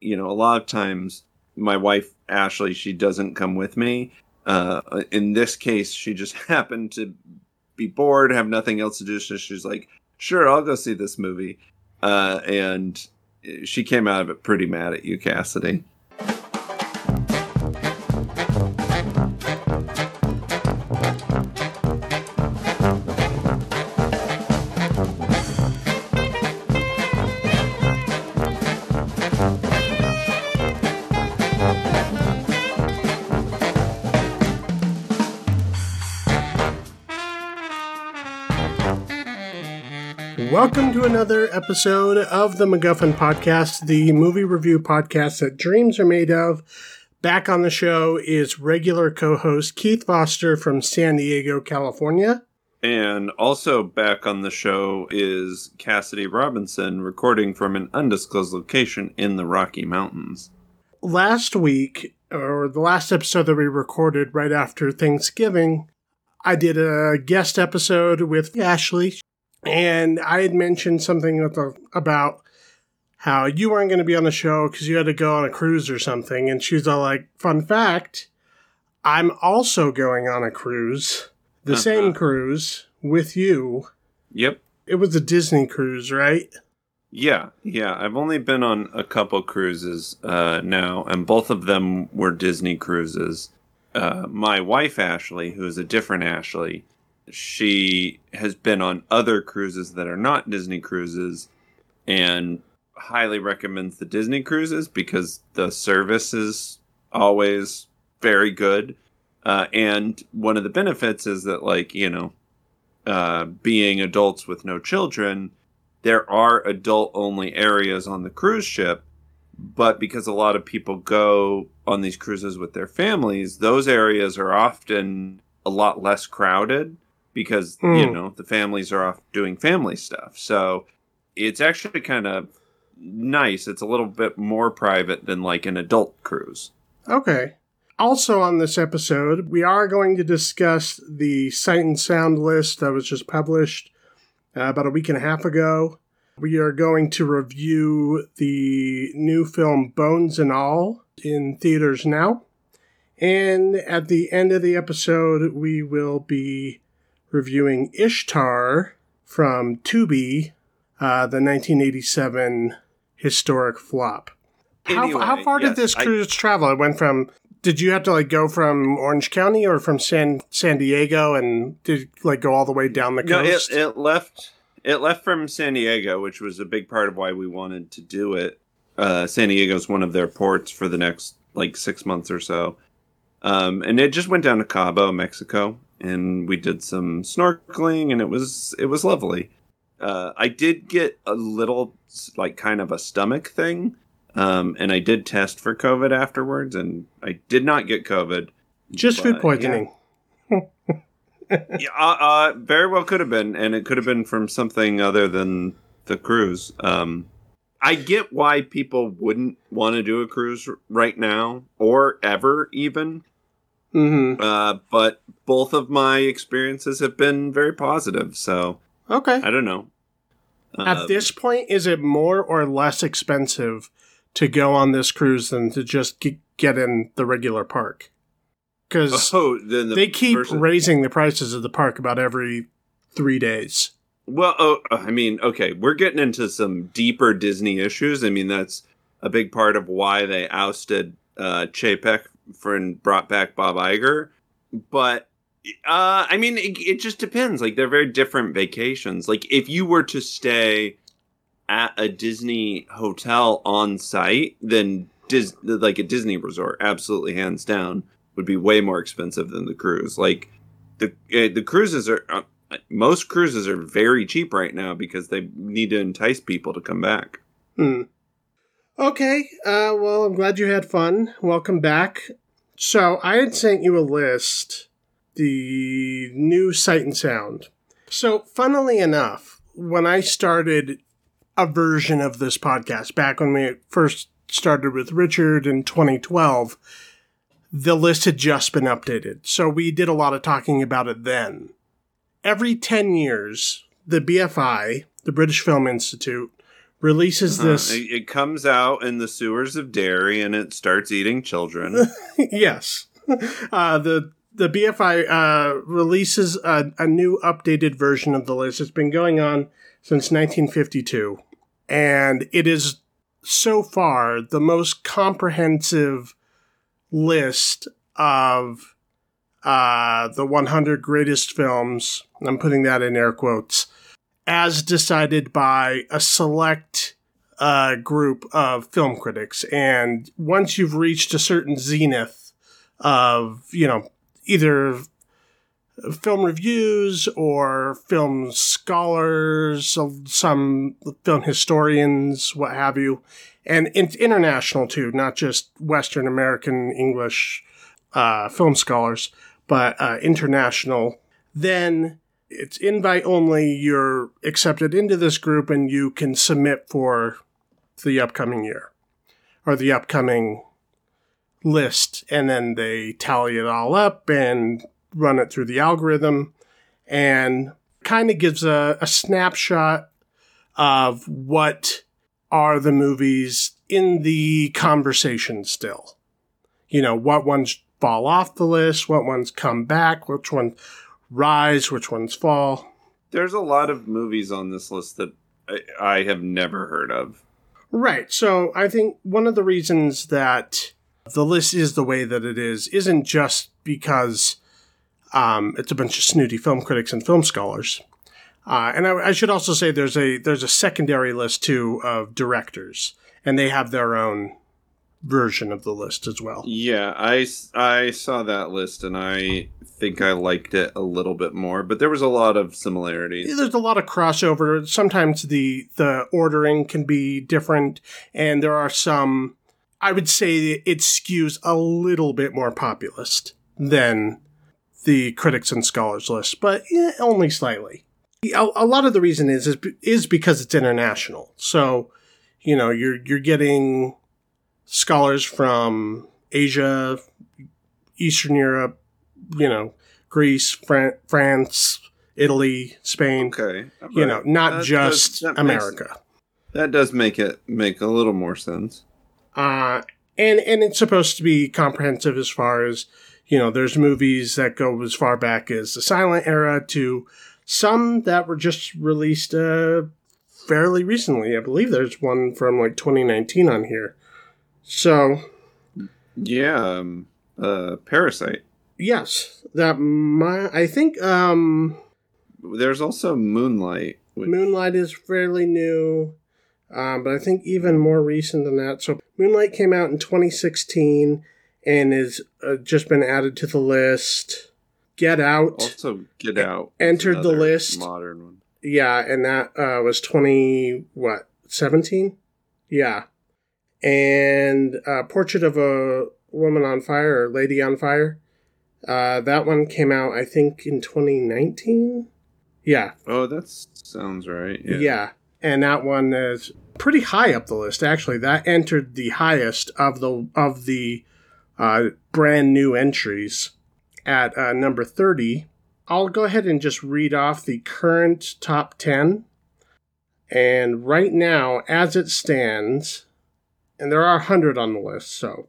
you know, a lot of times my wife Ashley, she doesn't come with me. Uh, in this case, she just happened to be bored, have nothing else to do, so she's like, "Sure, I'll go see this movie." Uh, and she came out of it pretty mad at you, Cassidy. Another episode of the MacGuffin Podcast, the movie review podcast that dreams are made of. Back on the show is regular co host Keith Foster from San Diego, California. And also back on the show is Cassidy Robinson, recording from an undisclosed location in the Rocky Mountains. Last week, or the last episode that we recorded right after Thanksgiving, I did a guest episode with Ashley and I had mentioned something the, about how you weren't going to be on the show because you had to go on a cruise or something. And she's all like, fun fact, I'm also going on a cruise, the uh-huh. same cruise with you. Yep. It was a Disney cruise, right? Yeah, yeah. I've only been on a couple cruises uh, now, and both of them were Disney cruises. Uh, my wife, Ashley, who's a different Ashley, she has been on other cruises that are not Disney cruises and highly recommends the Disney cruises because the service is always very good. Uh, and one of the benefits is that, like, you know, uh, being adults with no children, there are adult only areas on the cruise ship. But because a lot of people go on these cruises with their families, those areas are often a lot less crowded because mm. you hmm. know the families are off doing family stuff. So it's actually kind of nice. It's a little bit more private than like an adult cruise. Okay. Also on this episode, we are going to discuss the Sight and Sound list that was just published uh, about a week and a half ago. We are going to review the new film Bones and All in theaters now. And at the end of the episode, we will be reviewing Ishtar from Tubi, uh, the 1987 historic flop. Anyway, how, how far yes, did this cruise I, travel? It went from. Did you have to like go from Orange County or from San San Diego, and did like go all the way down the coast? No, it, it left. It left from San Diego, which was a big part of why we wanted to do it. Uh, San Diego is one of their ports for the next like six months or so. Um, and it just went down to Cabo, Mexico, and we did some snorkeling, and it was it was lovely. Uh, I did get a little like kind of a stomach thing, um, and I did test for COVID afterwards, and I did not get COVID. Just food poisoning. Yeah. yeah, uh, uh, very well could have been, and it could have been from something other than the cruise. Um, I get why people wouldn't want to do a cruise right now or ever even. Mm-hmm. Uh, but both of my experiences have been very positive. So okay, I don't know. At uh, this point, is it more or less expensive to go on this cruise than to just get in the regular park? Because oh, the they keep raising the prices of the park about every three days. Well, oh, I mean, okay, we're getting into some deeper Disney issues. I mean, that's a big part of why they ousted uh, Chapek for and brought back Bob Iger. But uh, I mean, it, it just depends. Like they're very different vacations. Like if you were to stay at a Disney hotel on site, then Dis- like a Disney resort, absolutely hands down, would be way more expensive than the cruise. Like the uh, the cruises are uh, most cruises are very cheap right now because they need to entice people to come back. Hmm. Okay, uh, well, I'm glad you had fun. Welcome back. So, I had sent you a list, the new Sight and Sound. So, funnily enough, when I started a version of this podcast, back when we first started with Richard in 2012, the list had just been updated. So, we did a lot of talking about it then. Every 10 years, the BFI, the British Film Institute, releases Uh-huh. this. It, it comes out in the sewers of Derry and it starts eating children. yes, uh, the the BFI uh, releases a, a new updated version of the list. It's been going on since 1952, and it is so far the most comprehensive list of uh, the 100 greatest films. I'm putting that in air quotes, as decided by a select uh, group of film critics. And once you've reached a certain zenith of, you know, either film reviews or film scholars, some film historians, what have you, and it's international too, not just Western American English uh, film scholars, but uh, international. Then it's invite only. You're accepted into this group, and you can submit for the upcoming year or the upcoming list, and then they tally it all up and run it through the algorithm, and kind of gives a, a snapshot of what are the movies in the conversation still. You know, what ones fall off the list, what ones come back, which ones rise, which ones fall. There's a lot of movies on this list that I, I have never heard of. Right. So I think one of the reasons that the list is the way that it is isn't just because um, it's a bunch of snooty film critics and film scholars. Uh, and I, I should also say there's a there's a secondary list too of directors, and they have their own version of the list as well. Yeah, I, I saw that list and I think I liked it a little bit more, but there was a lot of similarities. There's a lot of crossover. Sometimes the the ordering can be different, and there are some. I would say it skews a little bit more populist than the critics and scholars list, but eh, only slightly. A, a lot of the reason is, is is because it's international. So, you know, you're you're getting scholars from Asia, Eastern Europe, you know, Greece, Fran- France, Italy, Spain. Okay. You know, not That- just that- that makes- America. that does make it make a little more sense. Uh, and and it's supposed to be comprehensive as far as you know. There's movies that go as far back as the silent era to some that were just released uh, fairly recently. I believe there's one from like 2019 on here. So Yeah, um, uh, Parasite. yes, that my I think um, There's also Moonlight. Which, Moonlight is fairly new, um, but I think even more recent than that. So Moonlight came out in 2016 and is uh, just been added to the list. Get Out, also Get Out. entered the list. Modern one. yeah, and that uh, was 20 what 17? Yeah, and uh, Portrait of a Woman on Fire or Lady on Fire. Uh, that one came out, I think, in 2019. Yeah, Oh, that sounds right. Yeah. Yeah. And that one is pretty high up the list. Actually, that entered the highest of the of the uh, brand new entries at uh, number thirty. I'll go ahead and just read off the current top ten. And right now, as it stands, and there are hundred on the list, so,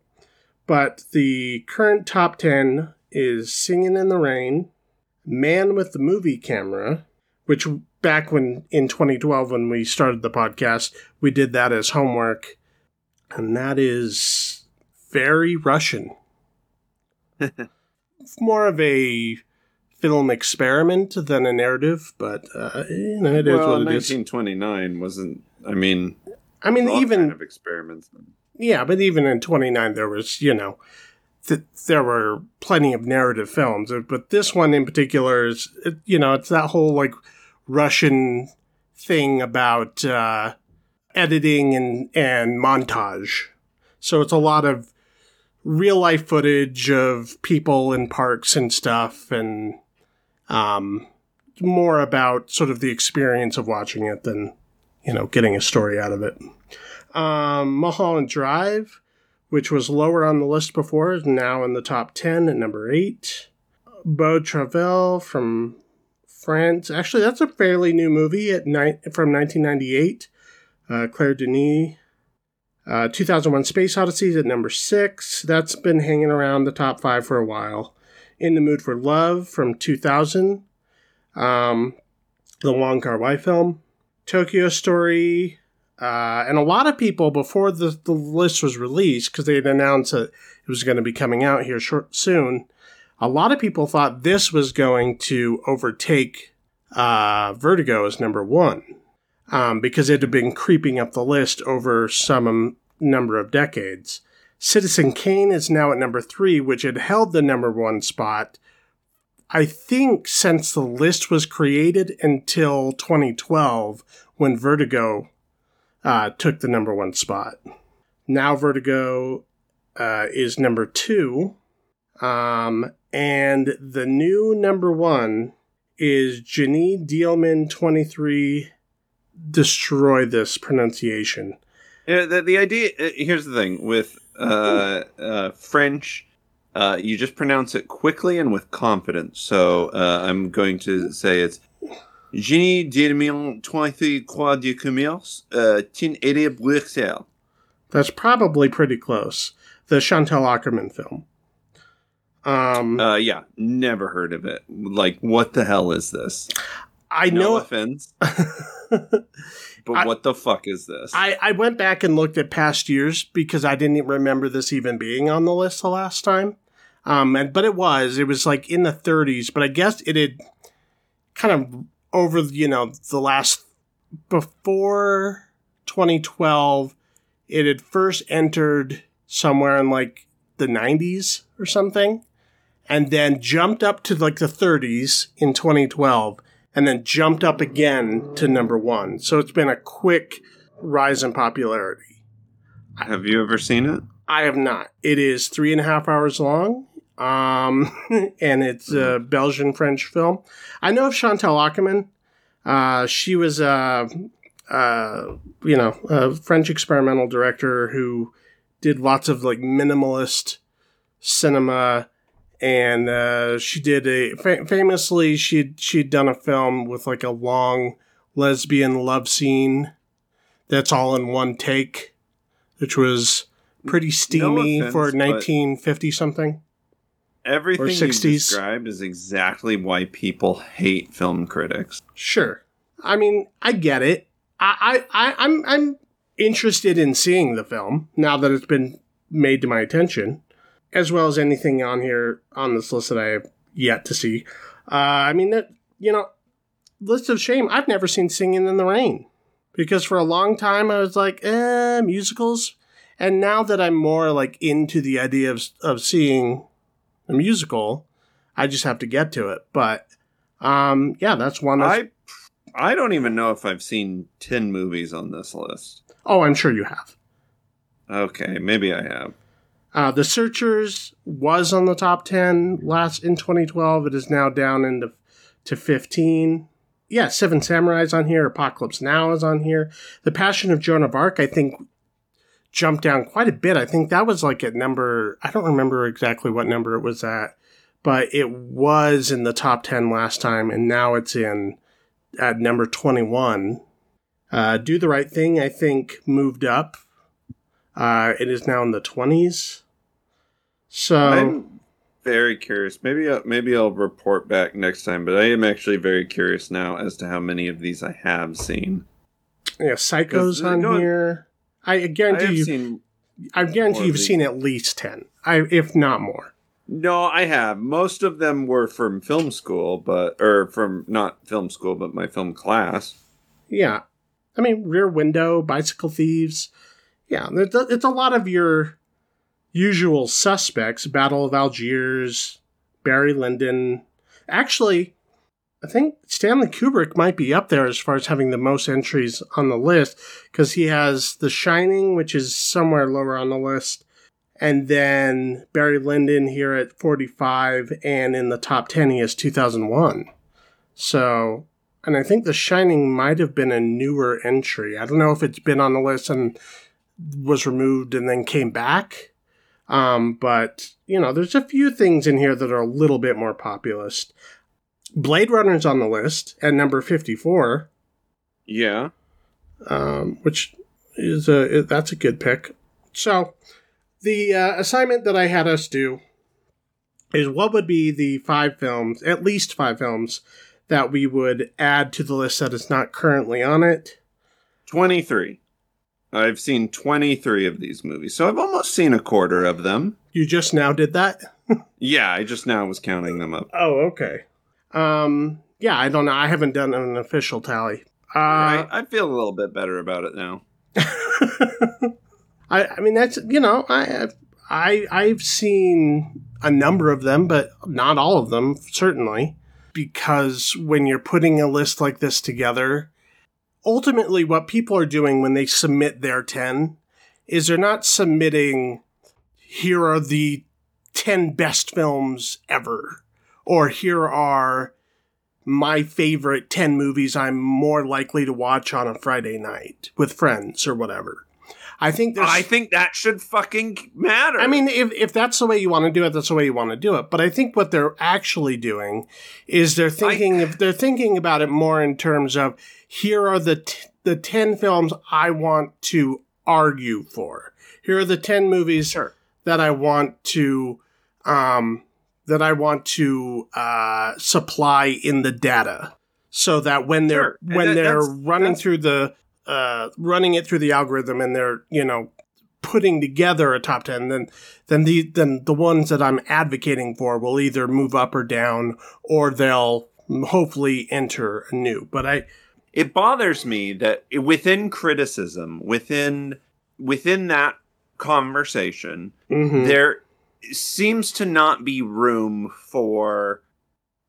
but the current top ten is "Singing in the Rain," "Man with the Movie Camera." which back when in 2012 when we started the podcast we did that as homework and that is very russian more of a film experiment than a narrative but uh, you know, it is well, what it is 1929 wasn't. I mean, i mean all even kind of experiments. yeah but even in 29 there was you know th- there were plenty of narrative films but this one in particular is it, you know it's that whole like russian thing about uh, editing and and montage so it's a lot of real life footage of people in parks and stuff and um more about sort of the experience of watching it than you know getting a story out of it um, Mulholland Drive, which was lower on the list before, is now in the top 10 at number 8. Beau Travail from France. Actually, that's a fairly new movie at ni- from 1998. uh, Claire Denis. Uh, 2001 Space Odyssey is at number six. That's been hanging around the top five for a while. In the Mood for Love from 2000. Um, the Wong Kar Wai film. Tokyo Story. Uh, and a lot of people, before the, the list was released, because they had announced that it was going to be coming out here short soon, a lot of people thought this was going to overtake uh, Vertigo as number one um, because it had been creeping up the list over some um, number of decades. Citizen Kane is now at number three, which had held the number one spot, I think, since the list was created until 2012 when Vertigo uh, took the number one spot. Now Vertigo uh, is number two. Um, and the new number one is Jeanne Dielman 23 destroy this pronunciation. Yeah, the, the idea uh, here's the thing with uh, uh, French, uh, you just pronounce it quickly and with confidence. So uh, I'm going to say it's Génie Dielman 23 Croix du Commerce, uh, Tin Ede Bruxelles. That's probably pretty close. The Chantal Akerman film. Um, Uh, yeah, never heard of it. Like, what the hell is this? I no know. offense, but I- what the fuck is this? I, I went back and looked at past years because I didn't remember this even being on the list the last time. Um, and, but it was. It was like in the 30s, but I guess it had kind of over, you know, the last before 2012, it had first entered somewhere in like the 90s or something, and then jumped up to like the 30s in 2012, and then jumped up again to number one. So it's been a quick rise in popularity. Have you ever seen it? I have not. It is three and a half hours long, um, and it's a Belgian French film. I know of Chantal Akerman. Uh, she was a, uh, you know, a French experimental director who did lots of like minimalist cinema, and uh, she did a fa- famously she she'd done a film with like a long lesbian love scene that's all in one take, which was pretty steamy offense, for 1950 something. Everything you 60s. described is exactly why people hate film critics. Sure. I mean, I get it. I, I, I I'm I'm interested in seeing the film now that it's been made to my attention, as well as anything on here on this list that I have yet to see. Uh, I mean that you know, list of shame. I've never seen Singing in the Rain because for a long time I was like, eh, musicals, and now that I'm more like into the idea of of seeing a musical, I just have to get to it. But um, yeah, that's one. That's, I I don't even know if I've seen 10 movies on this list. oh, I'm sure you have. Okay, maybe I have. Uh, the Searchers was on the top 10 last in 2012. It is now down into to 15. Yeah, Seven Samurais on here. Apocalypse Now is on here. The Passion of Joan of Arc, I think, jumped down quite a bit. I think that was like at number, I don't remember exactly what number it was at, but it was in the top 10 last time, and now it's in at number 21. Uh, Do the Right Thing, I think, moved up. Uh, it is now in the 20s. So, I'm very curious. Maybe I'll, maybe I'll report back next time, but I am actually very curious now as to how many of these I have seen. yeah, Psycho's on going- here. I I guarantee have you. Seen I guarantee you've seen at least 10, I, if not more. No, I have. Most of them were from film school, but or from not film school, but my film class. Yeah. I mean, Rear Window, Bicycle Thieves. Yeah, it's a, it's a lot of your usual suspects Battle of Algiers, Barry Lyndon. Actually, I think Stanley Kubrick might be up there as far as having the most entries on the list because he has The Shining, which is somewhere lower on the list. And then Barry Lyndon here at 45, and in the top 10, he has 2001. So and I think The Shining might have been a newer entry. I don't know if it's been on the list and was removed and then came back. Um, but you know, there's a few things in here that are a little bit more populist. Blade Runner's on the list at number 54. Yeah. um, which is a that's a good pick. So, the uh, assignment that I had us do is what would be the five films, at least five films, that we would add to the list that is not currently on it. 23. I've seen 23 of these movies, so I've almost seen a quarter of them. You just now did that? yeah, I just now was counting them up. Oh, okay. Um, yeah, I don't know. I haven't done an official tally. Uh, I, I feel a little bit better about it now. I, I mean, that's you know, I, I, I've seen a number of them, but not all of them, certainly, because when you're putting a list like this together, ultimately, what people are doing when they submit their ten is they're not submitting. Here are the ten best films ever, or here are my favorite 10 movies I'm more likely to watch on a Friday night with friends or whatever. I think there's. I think that should fucking matter. I mean, if, if that's the way you want to do it, that's the way you want to do it. But I think what they're actually doing is they're thinking I, they're thinking about it more in terms of here are the t- the ten films I want to argue for. Here are the ten movies sure. that I want to um, that I want to uh, supply in the data, so that when they're Sure. when That- they're that's- running that's- through the uh, running it through the algorithm and they're you know putting together a top 10 then then the then the ones that I'm advocating for will either move up or down or they'll hopefully enter anew but I it bothers me that within criticism, within within that conversation, mhm. there seems to not be room for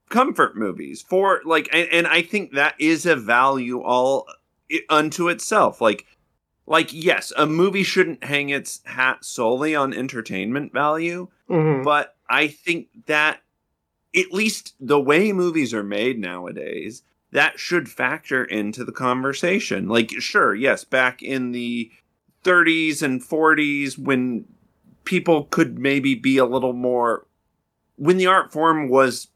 comfort movies for like and, and i think that is a value all unto itself like like yes a movie shouldn't hang its hat solely on entertainment value Mhm. but i think that at least the way movies are made nowadays that should factor into the conversation like sure yes back in the 30s and 40s when people could maybe be a little more when the art form was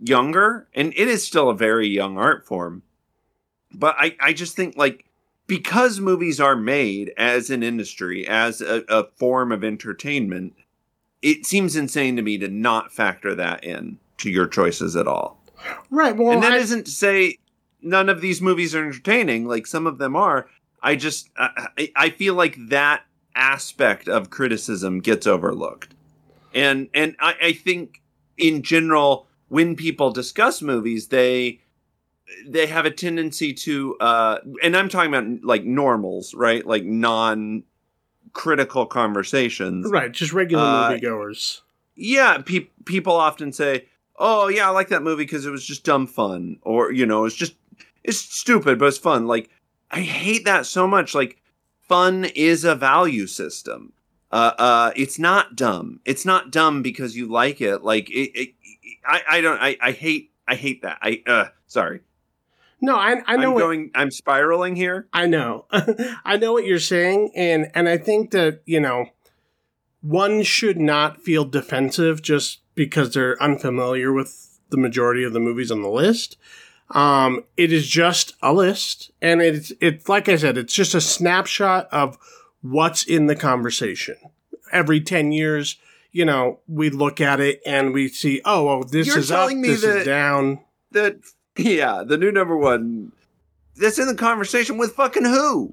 younger and it is still a very young art form but i i just think like because movies are made as an industry as a, a form of entertainment it seems insane to me to not factor that in to your choices at all. Right well and that I- not to say none of these movies are entertaining like some of them are. I just I, I I feel like that aspect of criticism gets overlooked and and I, I think in general when people discuss movies they they have a tendency to uh and i'm talking about like normals right like non critical conversations right just regular uh, moviegoers yeah, pe- people often say, "Oh, yeah, I like that movie because it was just dumb fun," or you know, it's just it's stupid, but it's fun. Like I hate that so much. Like fun is a value system. Uh, uh, it's not dumb. It's not dumb because you like it. Like it, it I, I don't. I, I hate. I hate that. I. Uh, sorry. no I I know I'm what, going. I'm spiraling here. I know. I know what you're saying and and I think that, you know, one should not feel defensive just because they're unfamiliar with the majority of the movies on the list. Um, it is just a list and it's it's like I said, it's just a snapshot of what's in the conversation. Every 10 years, you know, we look at it and we see, oh, well, this You're is up, this that- is down. The yeah, the new number one. That's in the conversation with fucking who?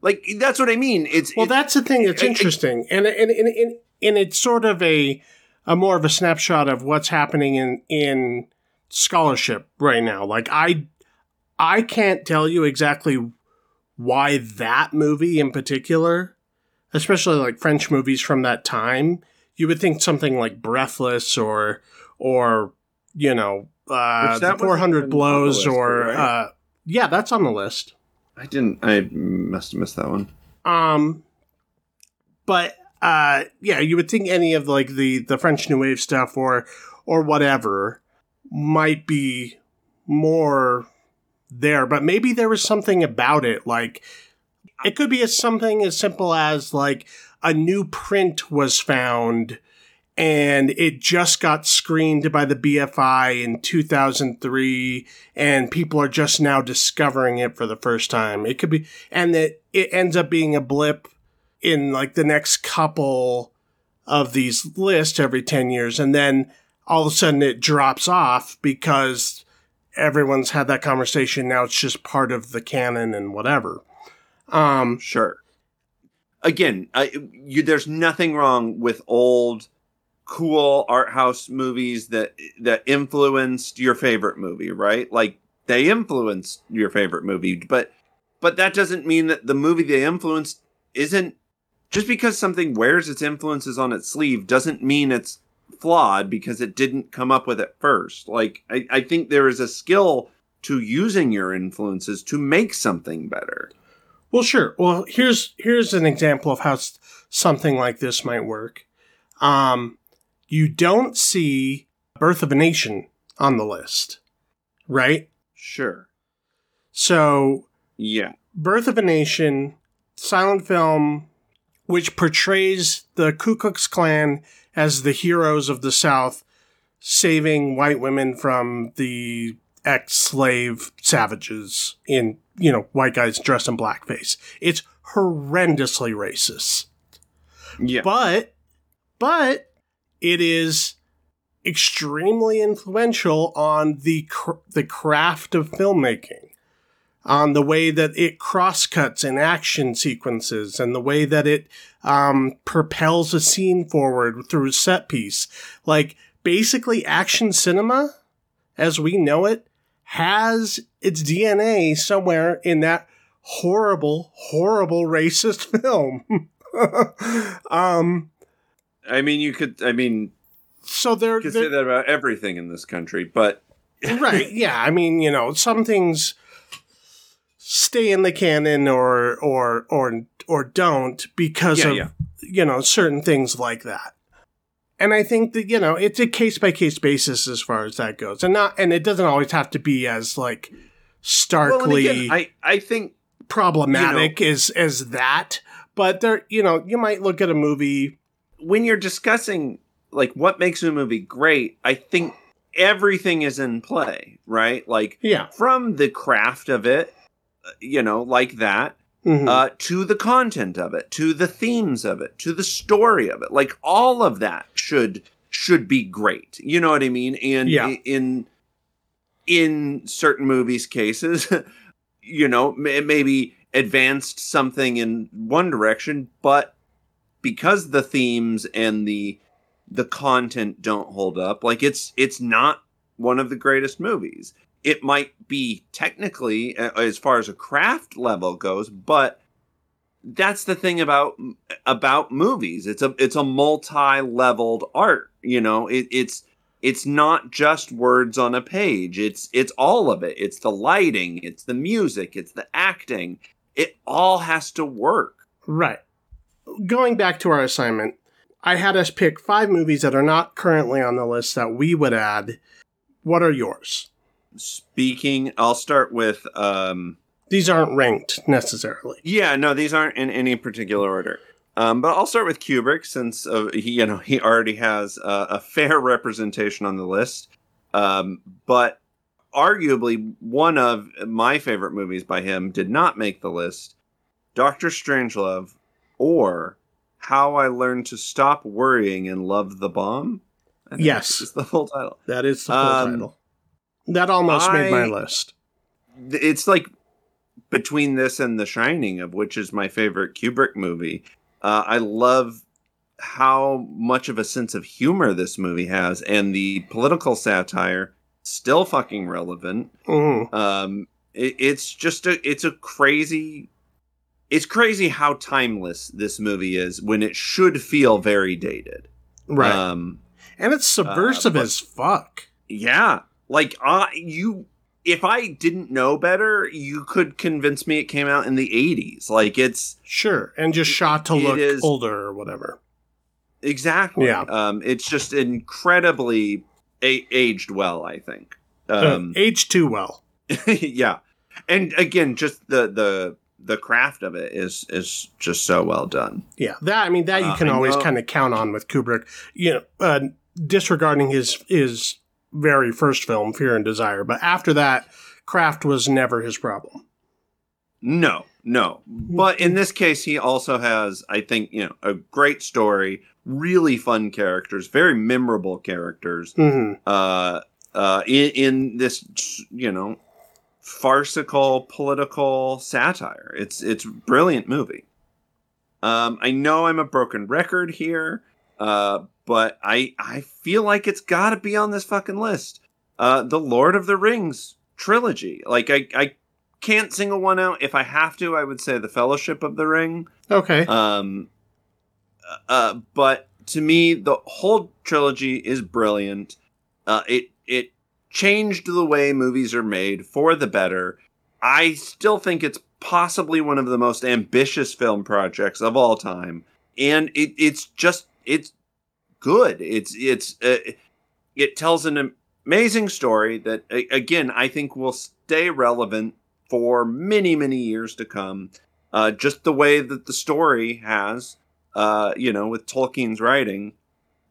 Like that's what I mean. It's Well, it- that's the thing that's interesting, and and, and and and it's sort of a a more of a snapshot of what's happening in in scholarship right now. Like I I can't tell you exactly why that movie in particular, especially like French movies from that time, you would think something like Breathless or or you know uh, the that Four Hundred even the Blows list, or right? uh, yeah, that's on the list. I didn't. I must have missed that one. Um, but uh, yeah, you would think any of like the the French New Wave stuff or or whatever might be more there, but maybe there was something about it. Like it could be as something as simple as like a new print was found and it just got screened by the BFI in 2003 and people are just now discovering it for the first time. It could be and that it ends up being a blip in like the next couple of these lists every 10 years and then all of a sudden it drops off because everyone's had that conversation now it's just part of the canon and whatever. Um Sure. Again, I, you, there's nothing wrong with old, cool art house movies that that influenced your favorite movie, right? Like they influenced your favorite movie, but but that doesn't mean that the movie they influenced isn't just because something wears its influences on its sleeve doesn't mean it's flawed because it didn't come up with it first. Like I, I think there is a skill to using your influences to make something better. Well, sure. Well, here's here's an example of how something like this might work. Um, you don't see Birth of a Nation on the list, right? Sure. So, Yeah. Birth of a Nation, silent film, which portrays the Ku Klux Klan as the heroes of the South, saving white women from the ex-slave savages in, you know, white guys dressed in blackface. It's horrendously racist. Yeah. But, but it is extremely influential on the cr- the craft of filmmaking, on the way that it crosscuts in action sequences, and the way that it um, propels a scene forward through a set piece. Like basically, action cinema, as we know it, has its DNA somewhere in that horrible, horrible racist film. um, I mean, you could. I mean, so there, you could there- say that about everything in this country, but right? Yeah, I mean, you know, some things stay in the canon or or or or don't because Yeah, of yeah. you know certain things like that. And I think that you know it's a case by case basis as far as that goes, and not and it doesn't always have to be as like well, starkly again, I I think problematic as as that. But there, you know, you might look at a movie. when you're discussing like what makes a movie great, I think everything is in play, right? Like Yeah, from the craft of it, you know, like that, mhm. uh, to the content of it, to the themes of it, to the story of it. Like all of that should should be great. You know what I mean? And Yeah. in in certain movies cases, you know, may- maybe advanced something in one direction, but because the themes and the the content don't hold up, like it's it's not one of the greatest movies. It might be technically uh, as far as a craft level goes, but that's the thing about about movies. It's a it's a multi-leveled art, you know. It, it's it's not just words on a page. It's it's all of it. It's the lighting, it's the music, it's the acting. It all has to work. Right. Going back to our assignment, I had us pick five movies that are not currently on the list that we would add. What are yours? Speaking, I'll start with um These aren't ranked necessarily. Yeah, no, these aren't in any particular order. Um, but I'll start with Kubrick since uh, he, you know, he already has uh, a fair representation on the list. Um, but arguably one of my favorite movies by him did not make the list: Doctor Strangelove or How I Learned to Stop Worrying and Love the Bomb. Yes. is the full title. That is the full Um, title. That almost made my list. it's like between this and The Shining, of which is my favorite Kubrick movie. Uh, I love how much of a sense of humor this movie has, and the political satire still fucking relevant. Mhm. Um, it, it's just a it's a crazy. It's crazy how timeless this movie is when it should feel very dated. Right. Um, and it's subversive but- as fuck. yeah, like I you if I didn't know better, you could convince me it came out in the 80s. Like it's Sure. And just shot to look is- older or whatever. exactly Yeah. um it's just incredibly a- aged well, I think. Uh, Um aged too well. yeah. And again, just the the the craft of it is is just so well done. Yeah, that I mean that you Uh, can I always kind of count on with Kubrick. You know, uh, disregarding his his very first film, Fear and Desire, but after that, craft was never his problem. No, no. But in this case, he also has, I think, you know, a great story, really fun characters, very memorable characters. hmm Uh, uh, in, in this, you know, farcical political satire. It's it's brilliant movie. Um, I know I'm a broken record here, uh, but I I feel like it's got to be on this fucking list. Uh, the Lord of the Rings trilogy. Like I I can't single one out. If I have to, I would say the Fellowship of the Ring. Okay. Um, uh, but to me, the whole trilogy is brilliant. Uh, it it changed the way movies are made for the better. I still think it's possibly one of the most ambitious film projects of all time, and it it's just it's good. It's it's uh, it tells an amazing story that again I think will stay relevant for many many years to come. Uh, just the way that the story has, uh, you know, with Tolkien's writing,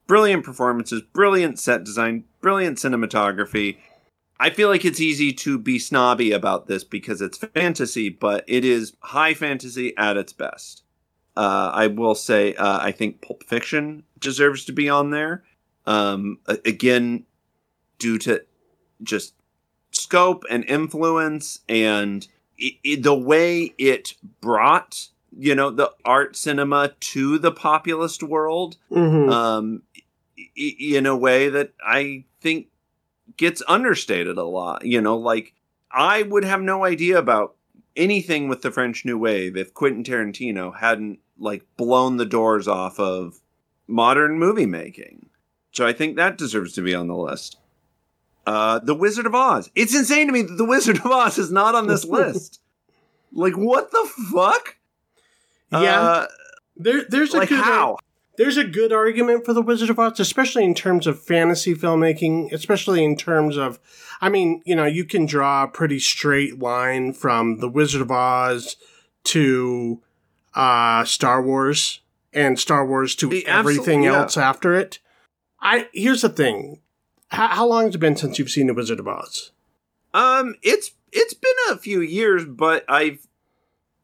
brilliant performances, brilliant set design, brilliant cinematography. I feel like it's easy to be snobby about this because it's fantasy, but it is high fantasy at its best. Uh, I will say, uh, I think Pulp Fiction deserves to be on there. Um, again, due to just scope and influence and i i the way it brought, you know, the art cinema to the populist world hmm um, i- in a way that I think gets understated a lot. You know, like I would have no idea about anything with the French New Wave if Quentin Tarantino hadn't like blown the doors off of modern movie making. So I think that deserves to be on the list. Uh, the Wizard of Oz. It's insane to me that the Wizard of Oz is not on this list. Like, what the fuck? Yeah. Uh, there, there's a like good how? There's a good argument for the Wizard of Oz, especially in terms of fantasy filmmaking, especially in terms of, I mean, you know, you can draw a pretty straight line from the Wizard of Oz to uh, Star Wars and Star Wars to The everything yeah. else after it. I here's the thing: how, how long has it been since you've seen the Wizard of Oz? Um, it's it's been a few years, but I've,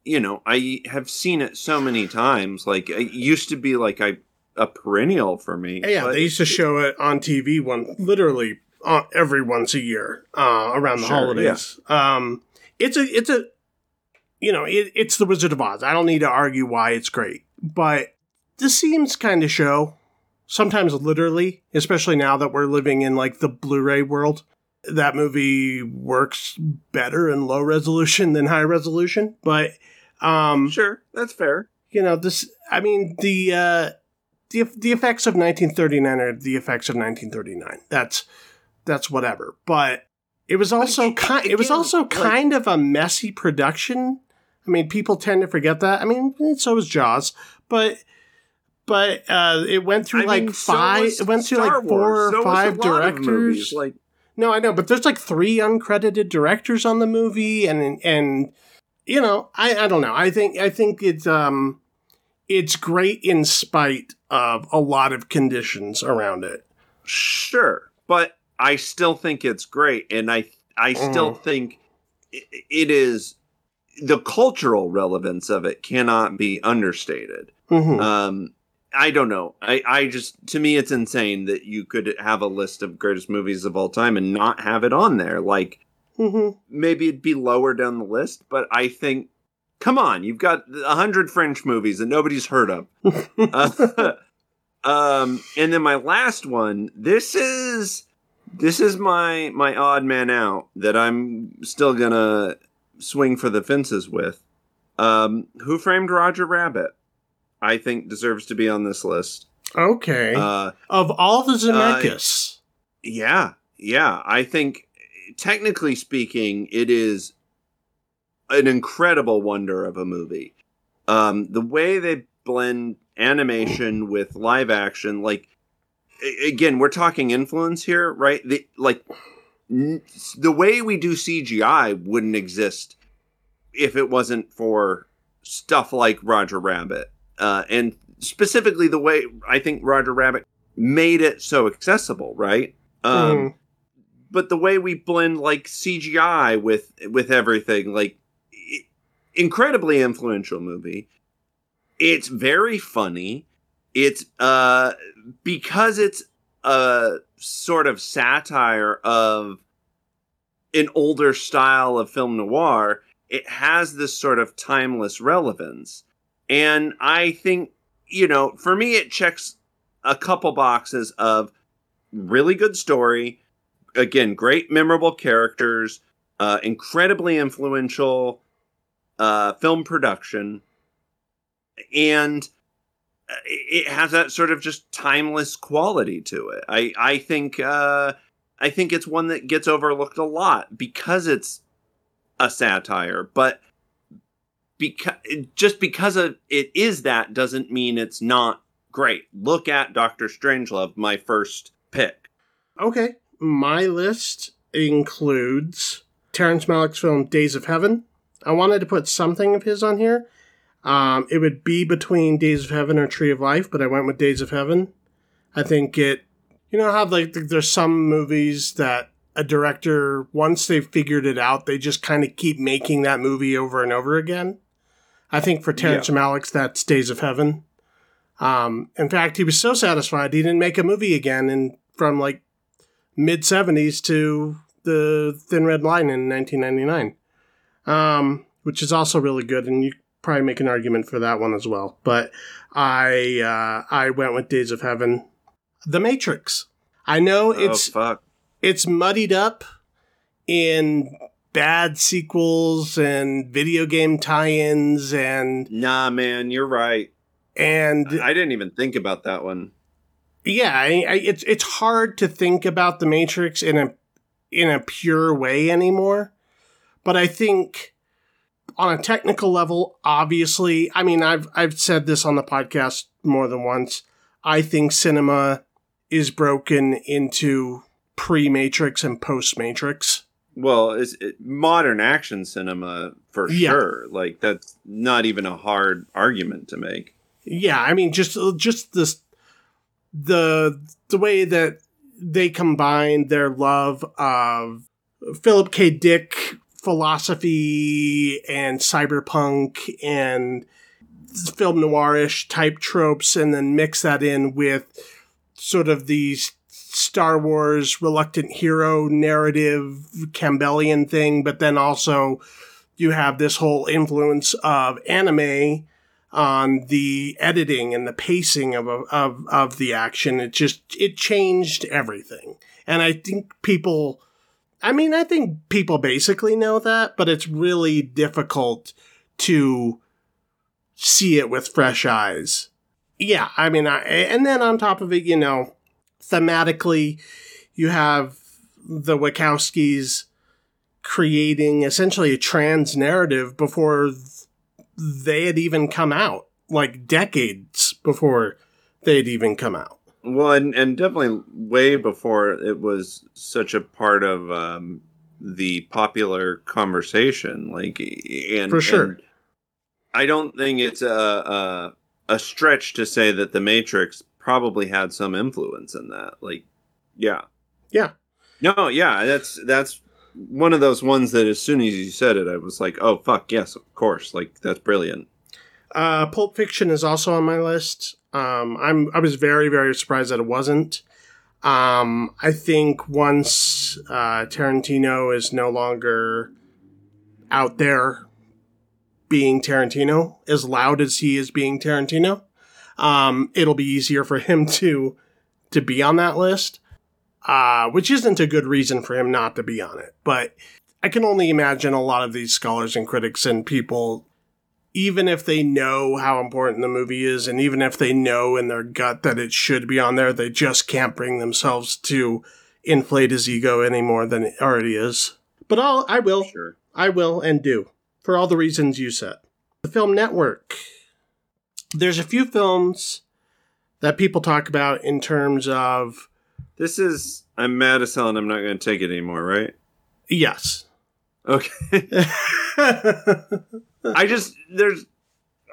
you know, I have seen it so many times. Like it used to be like I a perennial for me. Yeah, but they used to show it on TV one literally uh, every once a year uh, around the Sure, holidays. Um, it's a it's a you know it, it's the Wizard of Oz. I don't need to argue why it's great, but the scenes kind of show sometimes literally, especially now that we're living in like the Blu-ray world. That movie works better in low resolution than high resolution, but um, Sure, that's fair. you know this i mean the uh the the effects of 1939 are the effects of 1939 that's that's whatever. But it was also kind it was also like- kind of a messy production. I mean people tend to forget that. I mean so was jaws but but uh it went through I like mean, five was it went through Star like four Wars. or So five directors. movies, Like no, I know, but there's like three uncredited directors on the movie, and and you know, I I don't know. I think I think it's um, it's great in spite of a lot of conditions around it. sure, but I still think it's great, and I I still Mm. think it is the cultural relevance of it cannot be understated. hmm Um, I don't know. I, I just to me it's insane that you could have a list of greatest movies of all time and not have it on there. Like hmm maybe it'd be lower down the list, but I think come on, you've got a hundred French movies that nobody's heard of. Uh, um, and then my last one. This is this is my my odd man out that I'm still gonna swing for the fences with. Um, Who Framed Roger Rabbit? I think deserves to be on this list. Okay. Uh, of all the Zemeckis, yeah, yeah. I think technically speaking, it is an incredible wonder of a movie. Um, the way they blend animation with live action, like again, we're talking influence here, right? The, like n- the way we do CGI wouldn't exist if it wasn't for stuff like Roger Rabbit, uh, and specifically the way I think Roger Rabbit made it so accessible, right? Um, Mhm. But the way we blend like CGI with with everything, like incredibly influential movie. It's very funny. It's uh because it's a sort of satire of an older style of film noir, it has this sort of timeless relevance. And I think, you know, for me, it checks a couple boxes of really good story, again, great, memorable characters, uh, incredibly influential uh, film production, and uh, it has that sort of just timeless quality to it. I I think uh, I think it's one that gets overlooked a lot because it's a satire, but because just because of it is that doesn't mean it's not great. Look at Doctor Strangelove, my first pick. Okay. My list includes Terrence Malick's film Days of Heaven. I wanted to put something of his on here. Um, it would be between Days of Heaven or Tree of Life, but I went with Days of Heaven. I think it, you know how like there's some movies that a director once they've figured it out, they just kind of keep making that movie over and over again. I think for Terrence Malick's that's Days of Heaven. Um, in fact, he was so satisfied he didn't make a movie again, and from like mid 70s to the Thin Red Line in 1999, um, which is also really good. And you probably make an argument for that one as well. But I uh, I went with Days of Heaven. The Matrix. I know it's oh fuck. it's muddied up in bad sequels and video game tie-ins and Nah, man, you're right. and I didn't even think about that one. Yeah, I, I, it's it's hard to think about the Matrix in a in a pure way anymore. But I think on a technical level, obviously, I mean, I've I've said this on the podcast more than once. I think cinema is broken into pre-Matrix and post-Matrix. Well, it's it, modern action cinema for Yeah. sure. Like that's not even a hard argument to make. Yeah, I mean, just just this the the way that they combine their love of Philip K. Dick philosophy and cyberpunk and film noirish type tropes, and then mix that in with sort of these Star Wars reluctant hero narrative Campbellian thing, but then also you have this whole influence of anime on the editing and the pacing of, of of the action. It just it changed everything, and I think people. I mean, I think people basically know that, but it's really difficult to see it with fresh eyes. Yeah, I mean, I, and then on top of it, you know, thematically, you have the Wachowskis creating essentially a trans narrative before they had even come out, like decades before they'd even come out. Well, and, and definitely way before it was such a part of um, the popular conversation. Like, and For sure. and I don't think it's a, a a stretch to say that the Matrix probably had some influence in that. Like, yeah, Yeah. no, yeah, that's that's one of those ones that as soon as you said it, I was like, oh fuck, yes, of course, like that's brilliant. Uh, Pulp Fiction is also on my list. Um, I'm I was very very surprised that it wasn't. Um, I think once uh, Tarantino is no longer out there being Tarantino, as loud as he is being Tarantino, um, it'll be easier for him to to be on that list. Uh, which isn't a good reason for him not to be on it, but I can only imagine a lot of these scholars and critics and people even if they know how important the movie is, and even if they know in their gut that it should be on there, they just can't bring themselves to inflate his ego any more than it already is. But I'll, I will, Sure. I will, and do for all the reasons you said. The Film Network. There's a few films that people talk about in terms of This is I'm mad as hell, and I'm not going to take it anymore, right? yes. Okay. I just there's.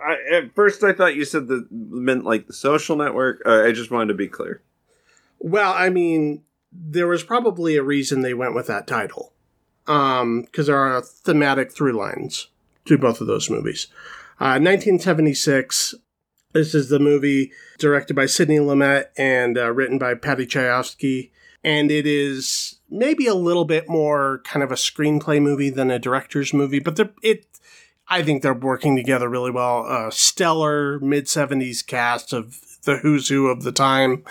I, at first, I thought you said that meant like the social network. Uh, I just wanted to be clear. Well, I mean, there was probably a reason they went with that title, because um, there are thematic through lines to both of those movies. Uh, 1976. This is the movie directed by Sidney Lumet and uh, written by Paddy Chayefsky, and it is maybe a little bit more kind of a screenplay movie than a director's movie, but it I think they're working together really well. Uh, stellar mid 70s cast of the who's who of the time.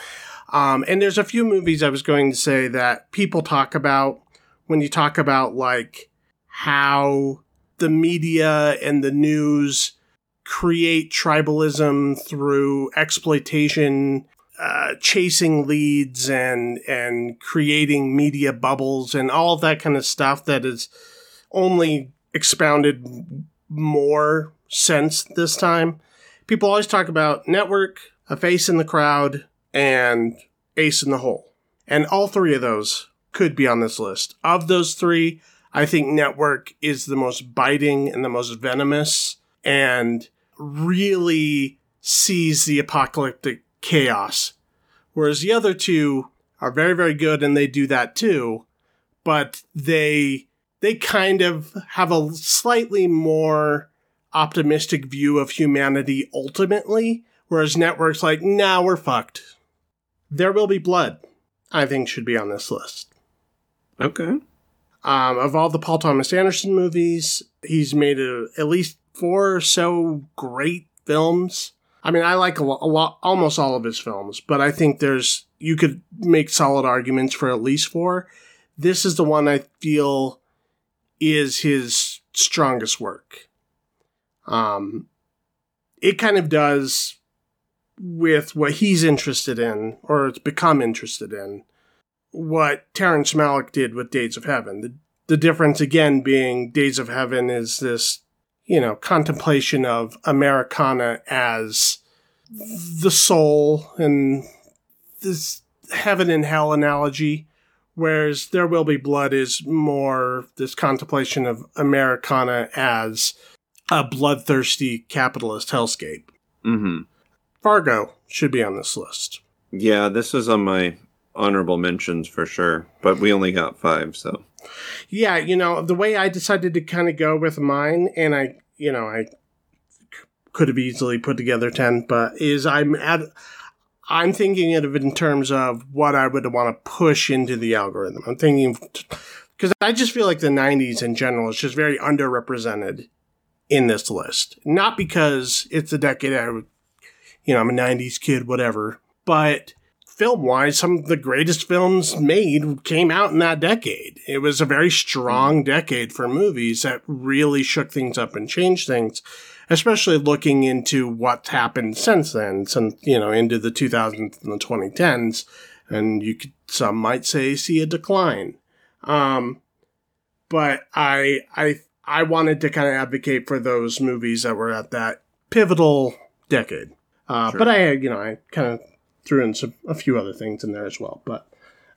Um, and there's a few movies I was going to say that people talk about when you talk about like how the media and the news create tribalism through exploitation, uh, chasing leads and and creating media bubbles and all of that kind of stuff that is only expounded more sense this time. People always talk about network, a face in the crowd, and ace in the hole. And all three of those could be on this list. Of those three, I think network is the most biting and the most venomous and really sees the apocalyptic chaos. Whereas the other two are very, very good and they do that too, but they they kind of have a slightly more optimistic view of humanity ultimately, whereas networks like, nah, we're fucked. There Will Be Blood, I think, should be on this list. Okay. Um, of all the Paul Thomas Anderson movies, he's made a, at least four or so great films. I mean, I like a, a lot, almost all of his films, but I think there's, you could make solid arguments for at least four. This is the one I feel is his strongest work. Um, it kind of does with what he's interested in, or it's become interested in, what Terrence Malick did with Days of Heaven. The, the difference, again, being Days of Heaven is this, you know, contemplation of Americana as the soul and this heaven and hell analogy whereas There Will Be Blood is more this contemplation of Americana as a bloodthirsty capitalist hellscape. Mm-hmm. Fargo should be on this list. Yeah, this is on my honorable mentions for sure, but we only got five, so. Yeah, you know, the way I decided to kind of go with mine, and I, you know, I could have easily put together 10, but is I'm at, I'm thinking of it in terms of what I would want to push into the algorithm. I'm thinking because I just feel like the 90s in general is just very underrepresented in this list. Not because it's a decade I would, you know, I'm a 90s kid, whatever, but film wise, some of the greatest films made came out in that decade. It was a very strong decade for movies that really shook things up and changed things especially looking into what's happened since then, since, you know, into the 2000s and the 2010s. And you could, some might say, see a decline. Um, but I, I, I wanted to kind of advocate for those movies that were at that pivotal decade. Uh, sure. but I, you know, I kind of threw in some, a few other things in there as well. But,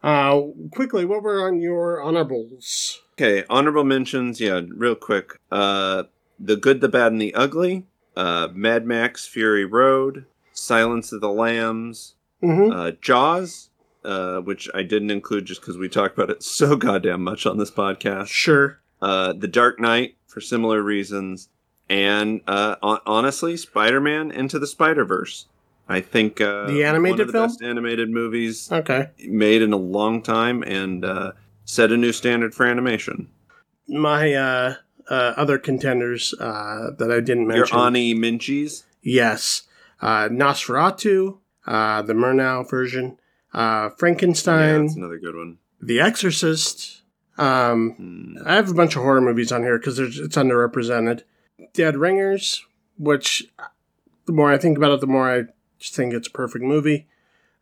uh, quickly, what were on your honorables? Okay, honorable mentions. Yeah, real quick. Uh, the Good, the Bad, and the Ugly, uh, Mad Max Fury Road, Silence of the Lambs, mm-hmm. uh, Jaws, uh, which I didn't include just because we talked about it so goddamn much on this podcast. Sure. Uh, the Dark Knight for similar reasons, and uh, honestly, Spider Man Into the Spider Verse. I think uh, the animated one of the film? best animated movies okay made in a long time and uh, set a new standard for animation. My uh, uh, other contenders uh, that I didn't mention. Your Ani Minchis? Yes. Uh, Nosferatu, uh, the Murnau version, uh, Frankenstein. Yeah, that's another good one. The Exorcist. Um, hmm. I have a bunch of horror movies on here because it's underrepresented. Dead Ringers, which the more I think about it, the more I just think it's a perfect movie.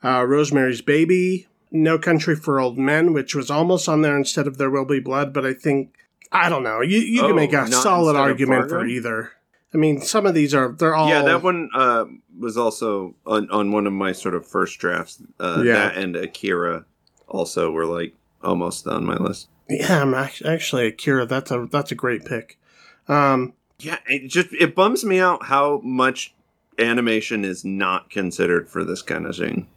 Uh, Rosemary's Baby, No Country for Old Men, which was almost on there instead of There Will Be Blood, but I think I don't know. You you oh, can make a solid argument for either. I mean, some of these are they're all yeah. That one uh, was also on, on one of my sort of first drafts. Uh, yeah. That and Akira also were like almost on my list. Yeah, I'm actually Akira. That's a that's a great pick. Um, yeah, it just it bums me out how much animation is not considered for this kind of thing.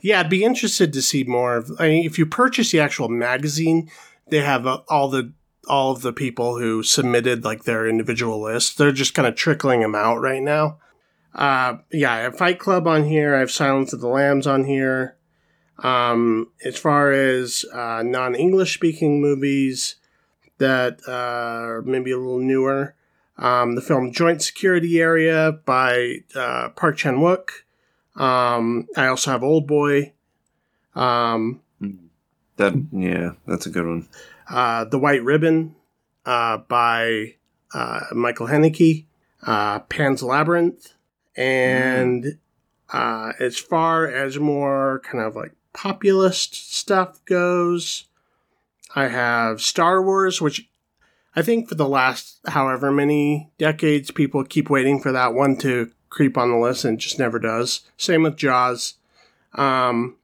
Yeah, I'd be interested to see more of. I mean, if you purchase the actual magazine, they have uh, all the all of the people who submitted like their individual lists. They're just kind of trickling them out right now. Uh, yeah, I have Fight Club on here. I have Silence of the Lambs on here. Um, as far as uh, non English speaking movies that uh, are maybe a little newer, um, the film Joint Security Area by uh, Park Chan Wook. Um, I also have Old Boy. Um, that yeah, that's a good one. Uh, the White Ribbon uh, by uh, Michael Haneke. Uh, Pan's Labyrinth, and uh, as far as more kind of like populist stuff goes, I have Star Wars, which I think for the last however many decades, people keep waiting for that one to creep on the list and just never does. Same with Jaws. Um,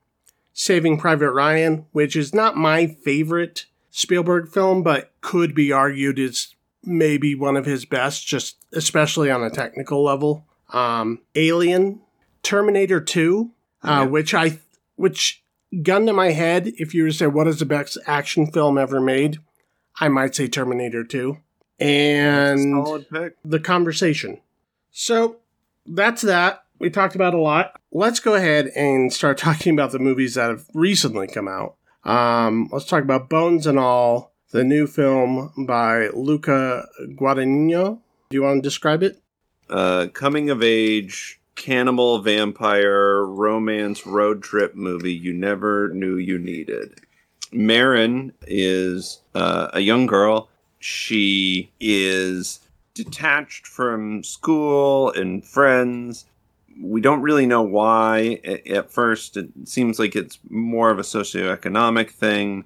Saving Private Ryan, which is not my favorite Spielberg film, but could be argued is maybe one of his best, just especially on a technical level. Um, Alien, Terminator 2, uh, yeah. which I, which gun to my head, if you were to say what is the best action film ever made, I might say Terminator 2. And the conversation. So that's that. We talked about a lot. Let's go ahead and start talking about the movies that have recently come out. Um, let's talk about Bones and All, the new film by Luca Guadagnino. Do you want to describe it? Uh, coming of age, cannibal, vampire, romance, road trip movie you never knew you needed. Maren is uh, a young girl. She is detached from school and friends. We don't really know why at first. It seems like it's more of a socioeconomic thing.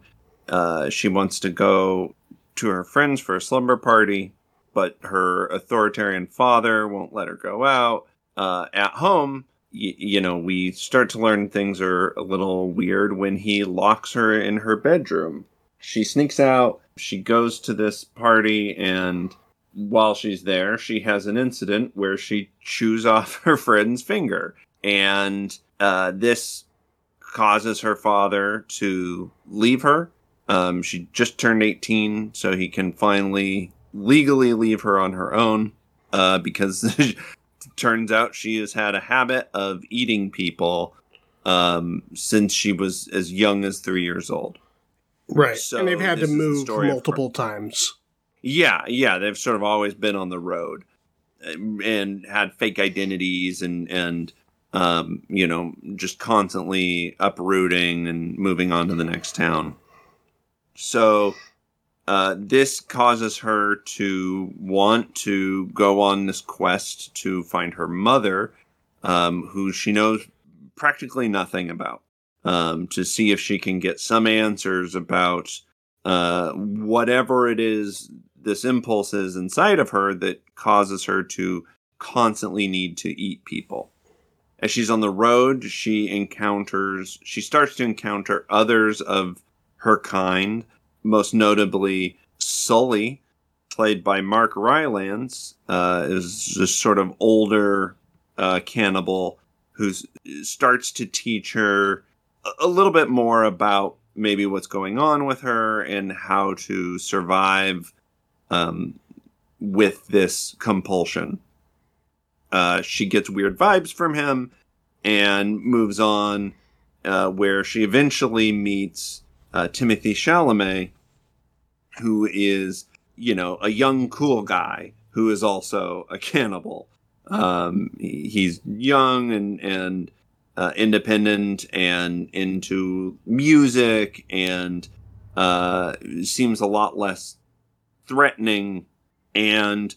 Uh, she wants to go to her friends for a slumber party, but her authoritarian father won't let her go out. Uh, at home, you know, we start to learn things are a little weird when he locks her in her bedroom. She sneaks out, she goes to this party, and while she's there, she has an incident where she chews off her friend's finger. And uh, this causes her father to leave her. Um, she just turned 18, so he can finally legally leave her on her own uh, because turns out she has had a habit of eating people um, since she was as young as three years old. Right. So and they've had to move multiple times. Yeah, yeah, they've sort of always been on the road and had fake identities and and um, you know just constantly uprooting and moving on to the next town. So uh, this causes her to want to go on this quest to find her mother, um, who she knows practically nothing about, um, to see if she can get some answers about uh, whatever it is this impulse is inside of her that causes her to constantly need to eat people. As she's on the road, she encounters, she starts to encounter others of her kind, most notably Sully, played by Mark Rylance, uh, is this sort of older uh, cannibal who starts to teach her a little bit more about maybe what's going on with her and how to survive um, with this compulsion. Uh, she gets weird vibes from him and moves on, uh, where she eventually meets uh, Timothée Chalamet, who is, you know, a young, cool guy who is also a cannibal. Um, he's young and and uh, independent and into music and uh, seems a lot less threatening and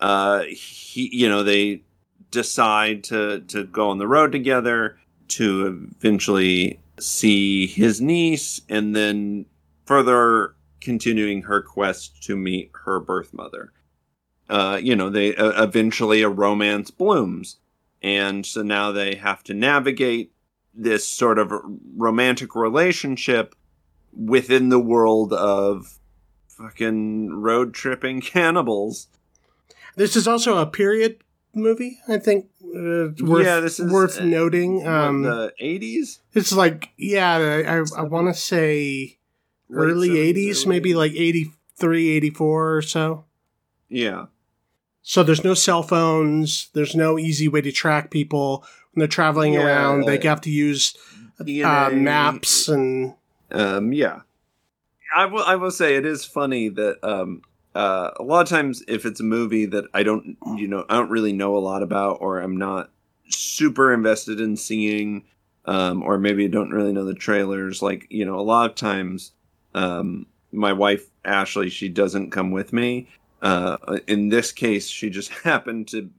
uh, he you know they decide to to go on the road together to eventually see his niece and then further continuing her quest to meet her birth mother uh, you know they uh, eventually a romance blooms and so now they have to navigate this sort of romantic relationship within the world of fucking road tripping cannibals. This is also a period movie. I think uh, worth, Yeah, this is, worth uh, noting. Um, the 80s? it's like yeah, I I, I want to say early 70s, '80s, early maybe like 83, 84 or so. Yeah. So there's no cell phones. There's no easy way to track people when they're traveling Yeah, around. They have to use uh, maps and Um, yeah. I will. I will say it is funny that um, uh, a lot of times if it's a movie that I don't, you know, I don't really know a lot about, or I'm not super invested in seeing, um, or maybe I don't really know the trailers. Like you know, a lot of times, um, my wife Ashley, she doesn't come with me. Uh, in this case, she just happened to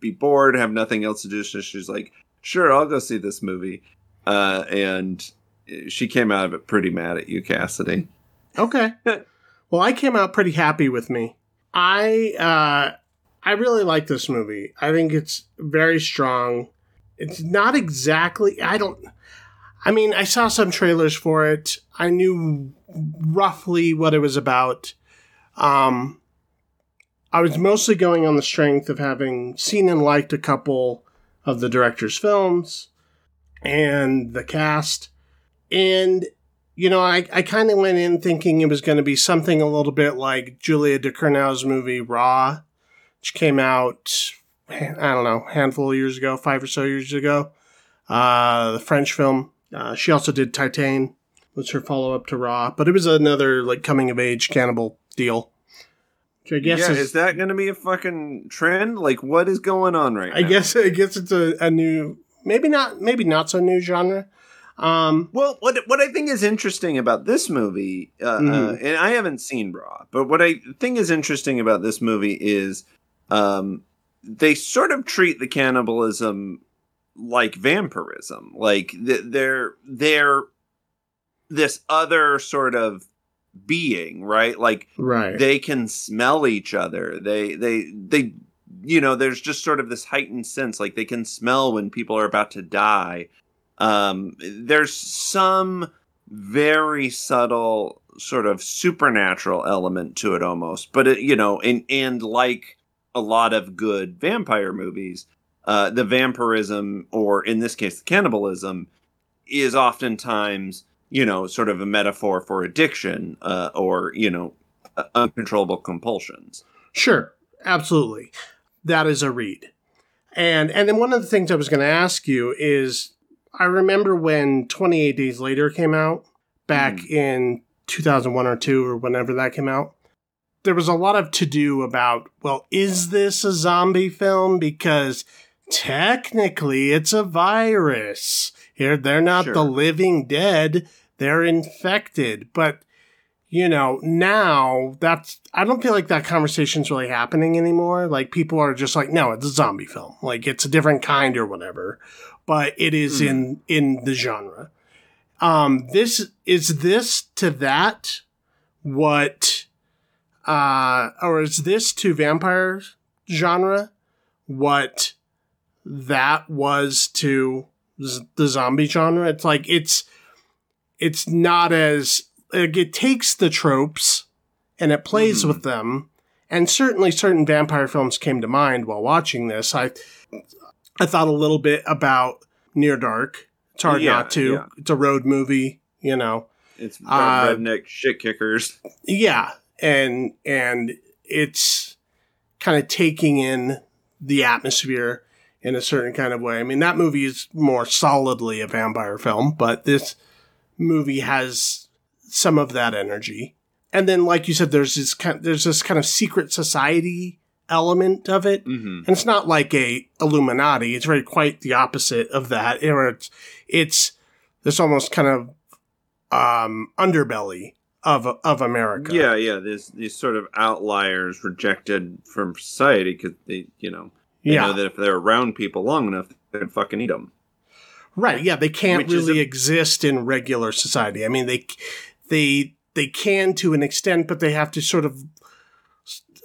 be bored, have nothing else to do, so she's like, "Sure, I'll go see this movie," uh, and she came out of it pretty mad at you, Cassidy. Okay. well, I came out pretty happy with me. I uh I really like this movie. I think it's very strong. It's not exactly I don't I mean, I saw some trailers for it. I knew roughly what it was about. Um I was mostly going on the strength of having seen and liked a couple of the director's films and the cast. And you know, I, I kind of went in thinking it was going to be something a little bit like Julia de Ducournau's movie Raw, which came out, I don't know, handful of years ago, five or so years ago. Uh, the French film. Uh, she also did Titane, was her follow up to Raw, but it was another like coming of age cannibal deal. Which I guess yeah, is, is that going to be a fucking trend? Like, what is going on right I now? guess I guess it's a, a new, maybe not, maybe not so new genre. Um, Well, what what I think is interesting about this movie, uh, uh, Mhm. and I haven't seen Raw, but what I think is interesting about this movie is um, they sort of treat the cannibalism like vampirism, like th- they're they're this other sort of being, right? Like right. they can smell each other. They they they you know, there's just sort of this heightened sense like they can smell when people are about to die. Um there's some very subtle sort of supernatural element to it almost. But it, you know, and and like a lot of good vampire movies, uh the vampirism or in this case the cannibalism is oftentimes you know, sort of a metaphor for addiction uh, or, you know, uh, uncontrollable compulsions. Sure, absolutely. That is a read. And and then one of the things I was going to ask you is I remember when 28 Days Later came out back in 2001 or 2 or whenever that came out. There was a lot of to do about, well, is this a zombie film because technically it's a virus. Here they're not Sure. the living dead, they're infected. But you know, now that's I don't feel like that conversation's really happening anymore. Like people are just like, no, it's a zombie film. Like it's a different kind or whatever. But it is Hmm. in in the genre. Um this is this to that what uh or is this to vampire genre what that was to z- the zombie genre it's like it's it's not as like it takes the tropes and it plays Mhm. with them and certainly certain vampire films came to mind while watching this i i thought a little bit about near dark it's hard Yeah, not to yeah. it's a road movie you know It's Uh, redneck shit kickers. yeah and and it's kind of taking in the atmosphere in a certain kind of way i mean that movie is more solidly a vampire film but this movie has some of that energy and then like you said there's this kind there's this kind of secret society element of it hmm and it's not like a Illuminati. It's very quite the opposite of that. It's it's this almost kind of um, underbelly of of America. Yeah, yeah. There's these sort of outliers rejected from society because they, you know, yeah, know that if they're around people long enough, they can fucking eat them. right. Yeah, they can't Which really a- exist in regular society. I mean, they they they can to an extent, but they have to sort of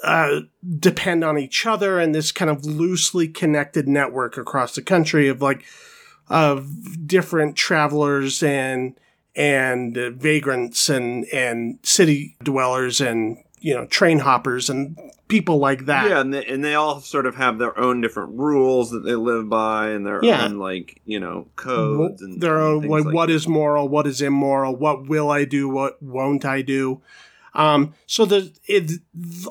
uh, depend on each other and this kind of loosely connected network across the country of like of different travelers and and uh, vagrants and and city dwellers and you know train hoppers and people like that. Yeah, and they, and they all sort of have their own different rules that they live by, and their Yeah. own like you know codes and their own like, like what that. is moral, what is immoral, what will I do, what won't I do. Um, so the it,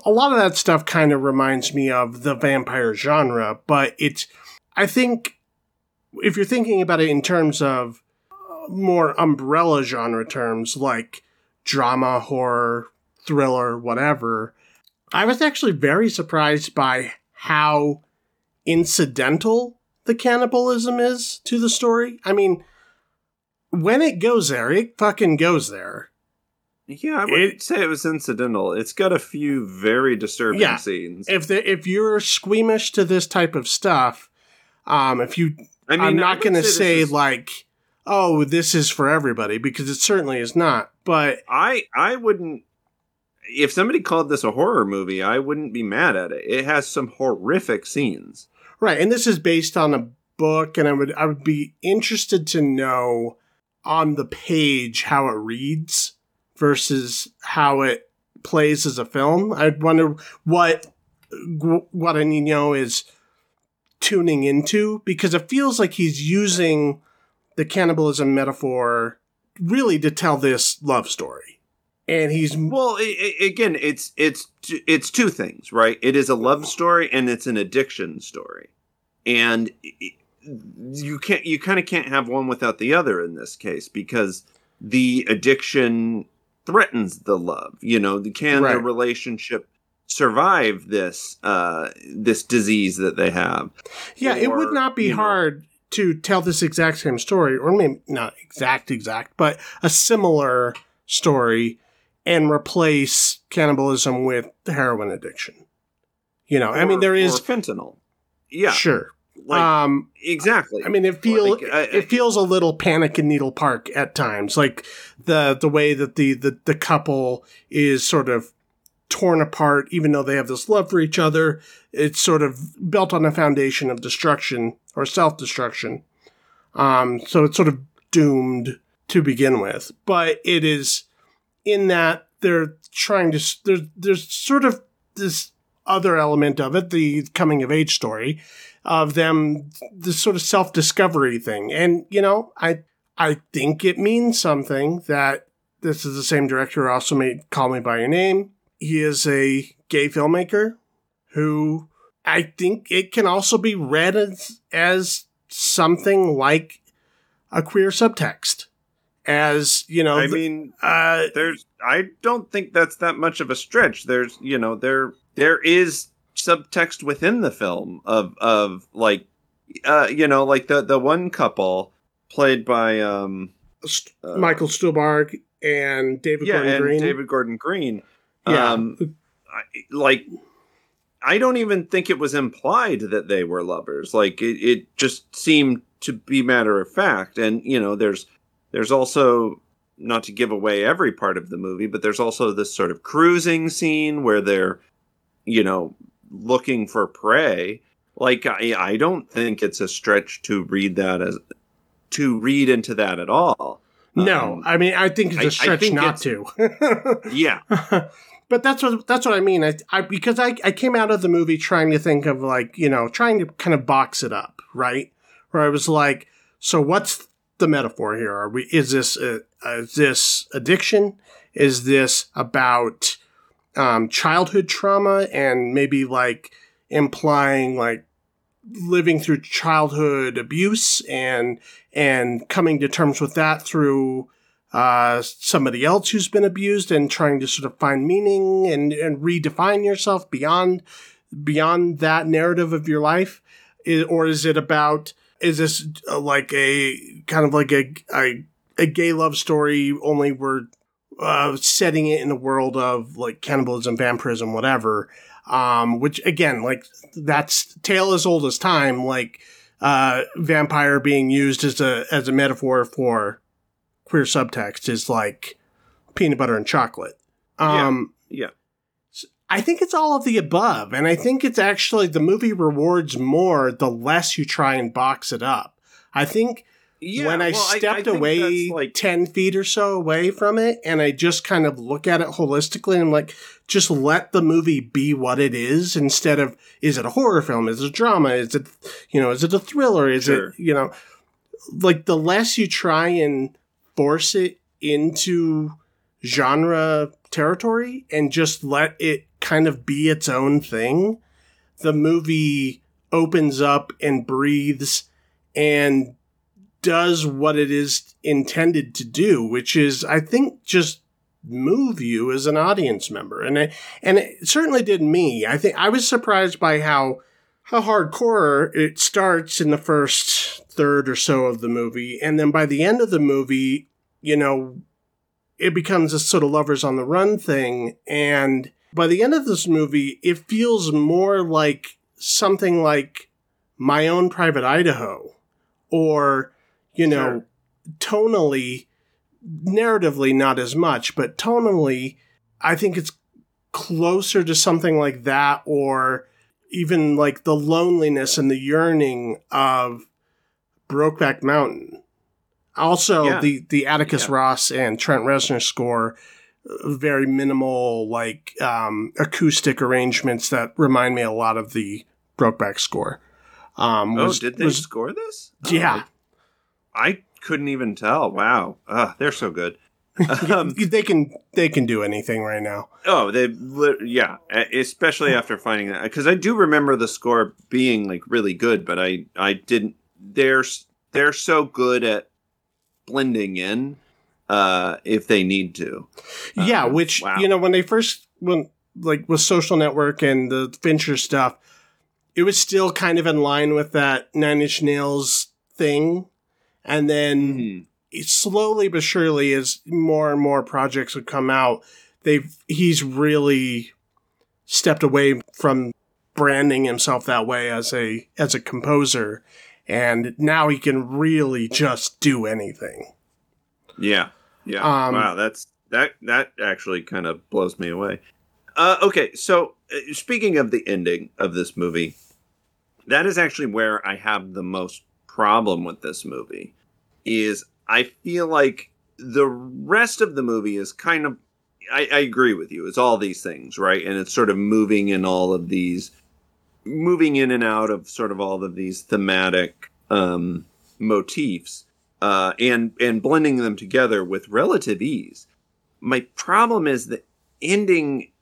a lot of that stuff kind of reminds me of the vampire genre, but it's I think if you're thinking about it in terms of uh, more umbrella genre terms like drama, horror, thriller, whatever, I was actually very surprised by how incidental the cannibalism is to the story. I mean, when it goes there, it fucking goes there. Yeah, I would It- say it was incidental. It's got a few very disturbing Yeah. scenes. If the, if you're squeamish to this type of stuff, um, if you, I mean, I'm not would going to this say is- like, oh, this is for everybody because it certainly is not. But I I wouldn't. If somebody called this a horror movie, I wouldn't be mad at it. It has some horrific scenes. Right, and this is based on a book, and I would I would be interested to know on the page how it reads versus how it plays as a film. I'd wonder what Guadagnino is tuning into because it feels like he's using the cannibalism metaphor really to tell this love story, and he's Well, i i again, it's it's it's two things, right? It is a love story and it's an addiction story, and you can't you kind of can't have one without the other in this case because the addiction threatens the love. You know, can the Right. relationship survive this uh this disease that they have? Yeah, it would not be you know- hard to tell this exact same story, or maybe not exact, exact, but a similar story and replace cannibalism with heroin addiction. You know, I mean, there is or fentanyl. Yeah, sure. like um, exactly. I mean, it feel Like, I- it feels a little Panic in Needle Park at times, like the the way that the the, the couple is sort of torn apart, even though they have this love for each other. It's sort of built on a foundation of destruction or self destruction. Um, so it's sort of doomed to begin with, but it is in that they're trying to there's there's sort of this other element of it, the coming of age story of them this sort of self-discovery thing. And you know, I I think it means something that this is the same director who also made Call Me by Your Name. He is a gay filmmaker who I think it can also be read as as something like a queer subtext. As, you know, I the- mean, uh there's I don't think that's that much of a stretch. There's you know there there is subtext within the film of of like uh you know like the the one couple played by um St- uh, Michael Stuhlbarg and David yeah Gordon and Green. David Gordon Green yeah. um I, like I don't even think it was implied that they were lovers. Like it, it just seemed to be matter of fact. And you know, there's there's also not to give away every part of the movie, but there's also this sort of cruising scene where they're, you know, looking for prey. Like I, I don't think it's a stretch to read that as to read into that at all. no, Um, I mean I think it's a stretch think not to. yeah, but that's what that's what I mean. I, I because I I came out of the movie trying to think of like you know trying to kind of box it up, right? Where I was like, so what's the metaphor here? Are we is this uh, is this addiction? Is this about um, childhood trauma and maybe like implying like living through childhood abuse and and coming to terms with that through uh, somebody else who's been abused and trying to sort of find meaning and, and redefine yourself beyond beyond that narrative of your life I- or is it about is this uh, like a kind of like a, a a gay love story only we're uh, setting it in a world of like cannibalism vampirism whatever um, which again like that's tale as old as time like uh, vampire being used as a as a metaphor for queer subtext is like peanut butter and chocolate. Um, yeah. I think it's all of the above, and I think it's actually the movie rewards more the less you try and box it up. I think Yeah, when I well, stepped think away like 10 feet or so away from it and I just kind of look at it holistically and I'm like, just let the movie be what it is instead of, is it a horror film? Is it a drama? Is it, you know, is it a thriller? Is Sure. it, you know, like the less you try and force it into genre territory and just let it kind of be its own thing, the movie opens up and breathes and does what it is intended to do, which is, I think, just move you as an audience member. And it, and it certainly did me. I think I was surprised by how how hardcore it starts in the first third or so of the movie, and then by the end of the movie, you know, it becomes a sort of lovers on the run thing. And by the end of this movie, it feels more like something like my own private Idaho or, you know, tonally, narratively, not as much, but tonally, I think it's closer to something like that or even like the loneliness and the yearning of Brokeback Mountain. Also, Yeah. the the Atticus Yeah. Ross and Trent Reznor score, very minimal like um, acoustic arrangements that remind me a lot of the Brokeback score. Um, Oh, was- did they was- score this? Oh, yeah, I couldn't even tell. Wow. They're so good. Um, they can they can do anything right now. oh, they, yeah, especially after finding that, because I do remember the score being like really good, but I, I didn't. They're they're so good at blending in, uh, if they need to. yeah, Um, which wow. you know when they first when like with Social Network and the Fincher stuff, it was still kind of in line with that Nine Inch Nails thing, and then Mhm. it slowly but surely, as more and more projects would come out, they've he's really stepped away from branding himself that way as a as a composer, and now he can really just do anything. Yeah, yeah. Um, wow, that's that. That actually kind of blows me away. Uh, okay, so uh, speaking of the ending of this movie, that is actually where I have the most problem with this movie. Is I feel like the rest of the movie is kind of. I, I agree with you. It's all these things, right? And it's sort of moving in all of these, moving in and out of sort of all of these thematic um, motifs uh, and and blending them together with relative ease. My problem is the ending.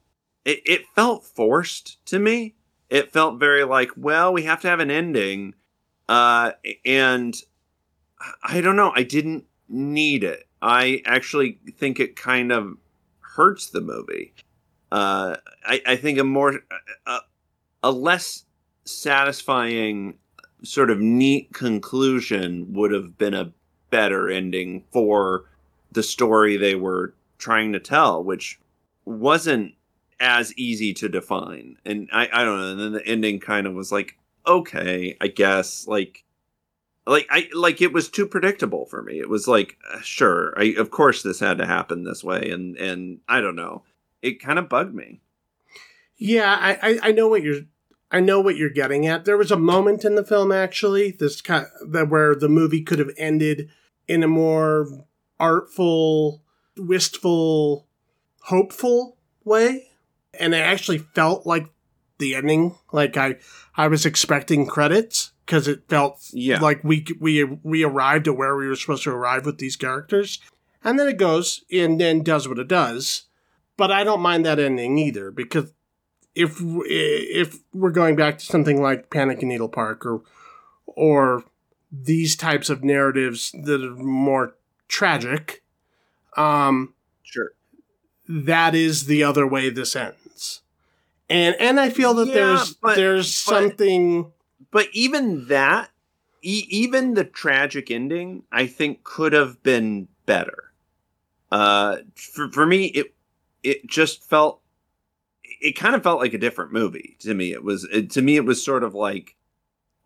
It, it felt forced to me. It felt very like, well, we have to have an ending, uh, and I don't know. I didn't need it. I actually think it kind of hurts the movie. Uh, I, I think a more a, a less satisfying sort of neat conclusion would have been a better ending for the story they were trying to tell, which wasn't as easy to define. And I, I don't know. And then the ending kind of was like, okay, I guess like, like I like it was too predictable for me. It was like, uh, sure, I of course this had to happen this way, and and I don't know. It kind of bugged me. Yeah, I, I, I know what you're I know what you're getting at. There was a moment in the film actually this kind that where the movie could have ended in a more artful, wistful, hopeful way, and it actually felt like the ending. Like I I was expecting credits because it felt Yeah. like we we we arrived at where we were supposed to arrive with these characters, and then it goes and then does what it does. But I don't mind that ending either because if if we're going back to something like Panic in Needle Park or or these types of narratives that are more tragic, um, Sure. that is the other way this ends. And and I feel that Yeah, there's but- there's but- something But even that, e- even the tragic ending, I think could have been better. Uh, for for me, it it just felt, it kind of felt like a different movie to me. It was it, to me, it was sort of like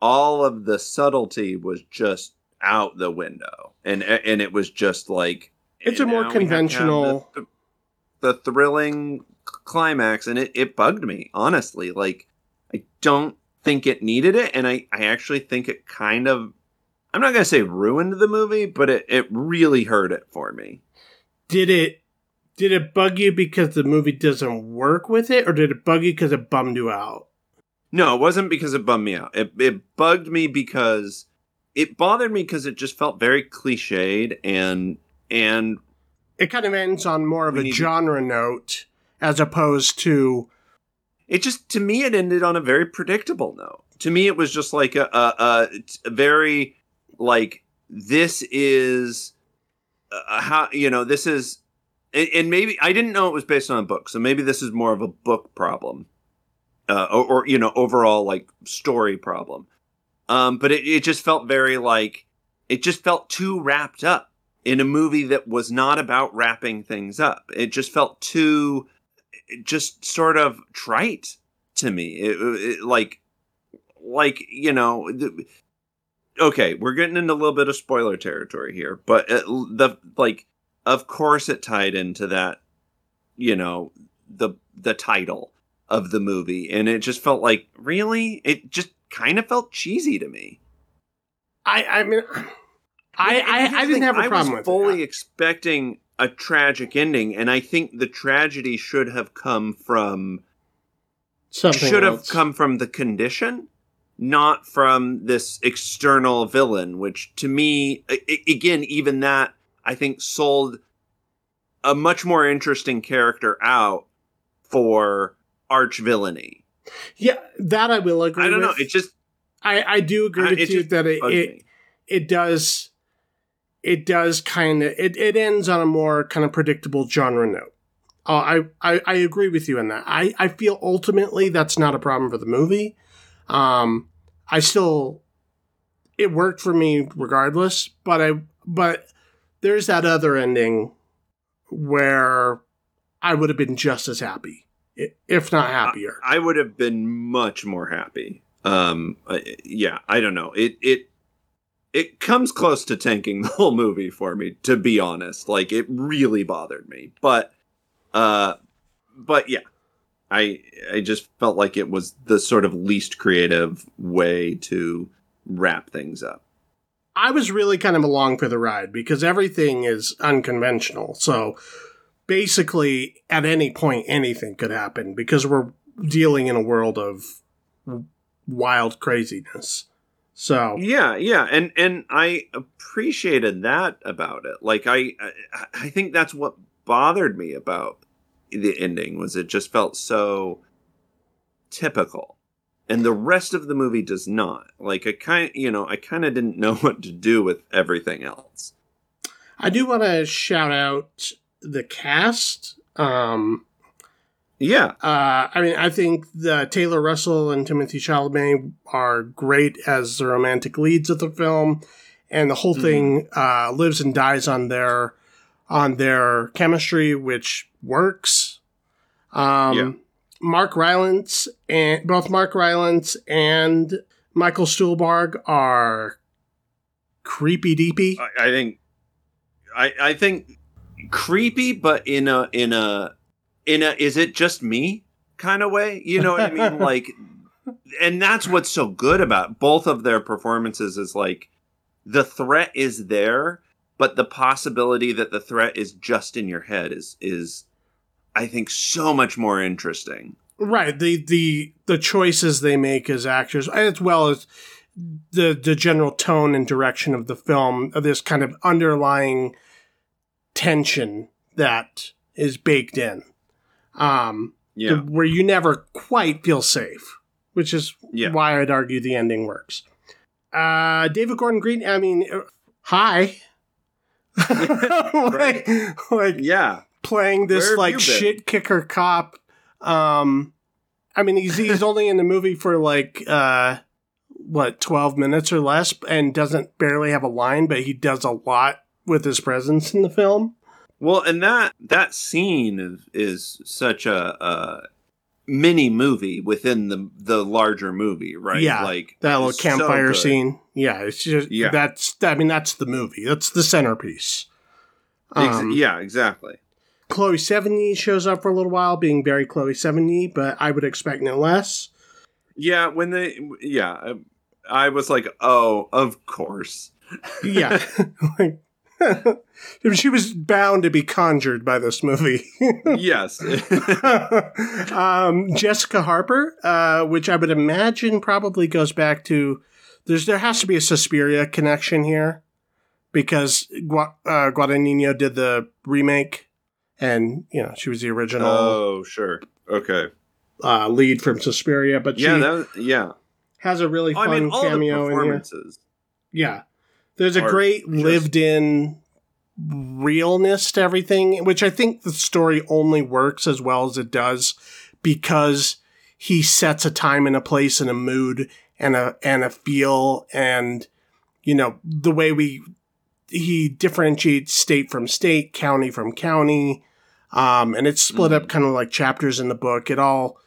all of the subtlety was just out the window, and and it was just like It's a more now we have to conventional- the, the thrilling climax, and it it bugged me honestly. Like I don't think it needed it, and I I actually think it kind of I'm not gonna say ruined the movie, but it, it really hurt it for me. Did it did it bug you because the movie doesn't work with it, or did it bug you because it bummed you out? No, it wasn't because it bummed me out. It it bugged me because it bothered me because it just felt very cliched and and It kind of ends on more of a to- genre note as opposed to it just to me it ended on a very predictable note. To me, it was just like a a, a, a very like this is uh, how you know this is and, maybe I didn't know it was based on a book, so maybe this is more of a book problem, uh, or, or you know overall like story problem. Um, but it, it just felt very like it just felt too wrapped up in a movie that was not about wrapping things up. It just felt too just sort of trite to me. It, it- like, like you know, okay, we're getting into a little bit of spoiler territory here, but it, the like, of course, it tied into that, you know, the the title of the movie, and it just felt like really, it just kind of felt cheesy to me. I I mean I I, I didn't have a problem was with fully it. expecting a tragic ending, and I think the tragedy should have come from Something should have come from the condition, not from this external villain. Which to me, again, even that I think sold a much more interesting character out for arch villainy. Yeah, that I will agree I don't know. It just I, I do agree I- with you that it, it it does it does kind of it, it ends on a more kind of predictable genre note. Uh, I, I I agree with you on that. I I feel ultimately that's not a problem for the movie. Um, I still it worked for me regardless, but I but there's that other ending where I would have been just as happy, if not happier. I would have been much more happy. Um, yeah, I don't know. It it it comes close to tanking the whole movie for me, to be honest. Like it really bothered me, but uh, but yeah, I I just felt like it was the sort of least creative way to wrap things up. I was really kind of along for the ride because everything is unconventional. So basically, at any point, anything could happen because we're dealing in a world of wild craziness. So Yeah, yeah, and and I appreciated that about it. Like I I, I think that's what bothered me about the ending was it just felt so typical. And the rest of the movie does not. Like I kind you know, I kind of didn't know what to do with everything else. I do want to shout out the cast. Um, Yeah. Uh, I mean, I think the Taylor Russell and Timothée Chalamet are great as the romantic leads of the film, and the whole Mhm. thing uh, lives and dies on their on their chemistry, which works. Um, Yeah. Mark Rylance and both Mark Rylance and Michael Stuhlbarg are creepy deepy. I, I think I I think creepy but in a in a in a is it just me kind of way you know what i mean like and that's what's so good about both of their performances is like the threat is there but the possibility that the threat is just in your head is is i think so much more interesting Right. The the the choices they make as actors, as well as the the general tone and direction of the film, of this kind of underlying tension that is baked in, um, yeah where you never quite feel safe, which is Yeah. why I'd argue the ending works. Uh, David Gordon Green. I mean, uh, hi. like, like yeah playing this like shit kicker cop. Um, I mean, he's he's only in the movie for like uh, what twelve minutes or less, and doesn't barely have a line, but he does a lot with his presence in the film. Well, and that that scene is, is such a, a mini movie within the the larger movie, right? Yeah, like That little it's so campfire scene. Yeah, it's just Yeah. that's I mean that's the movie. That's the centerpiece. Ex- Um, yeah, exactly. Chloe Sevigny shows up for a little while, being very Chloe Sevigny, but I would expect no less. Yeah, when they yeah, I, I was like, oh, of course. yeah. like, she was bound to be conjured by this movie. yes. um, Jessica Harper, uh, which I would imagine probably goes back to there's there has to be a Suspiria connection here because Gua- uh, Guadagnino did the remake, and you know she was the original oh, sure. Okay. uh, lead from Suspiria, but she Yeah, was, yeah. has a really Oh, I fun mean, cameo in here. Yeah. There's a great just- lived in realness to everything, which I think the story only works as well as it does because he sets a time and a place and a mood and a and a feel and you know the way we he differentiates state from state, county from county. Um, and it's split up kind of like chapters in the book. It all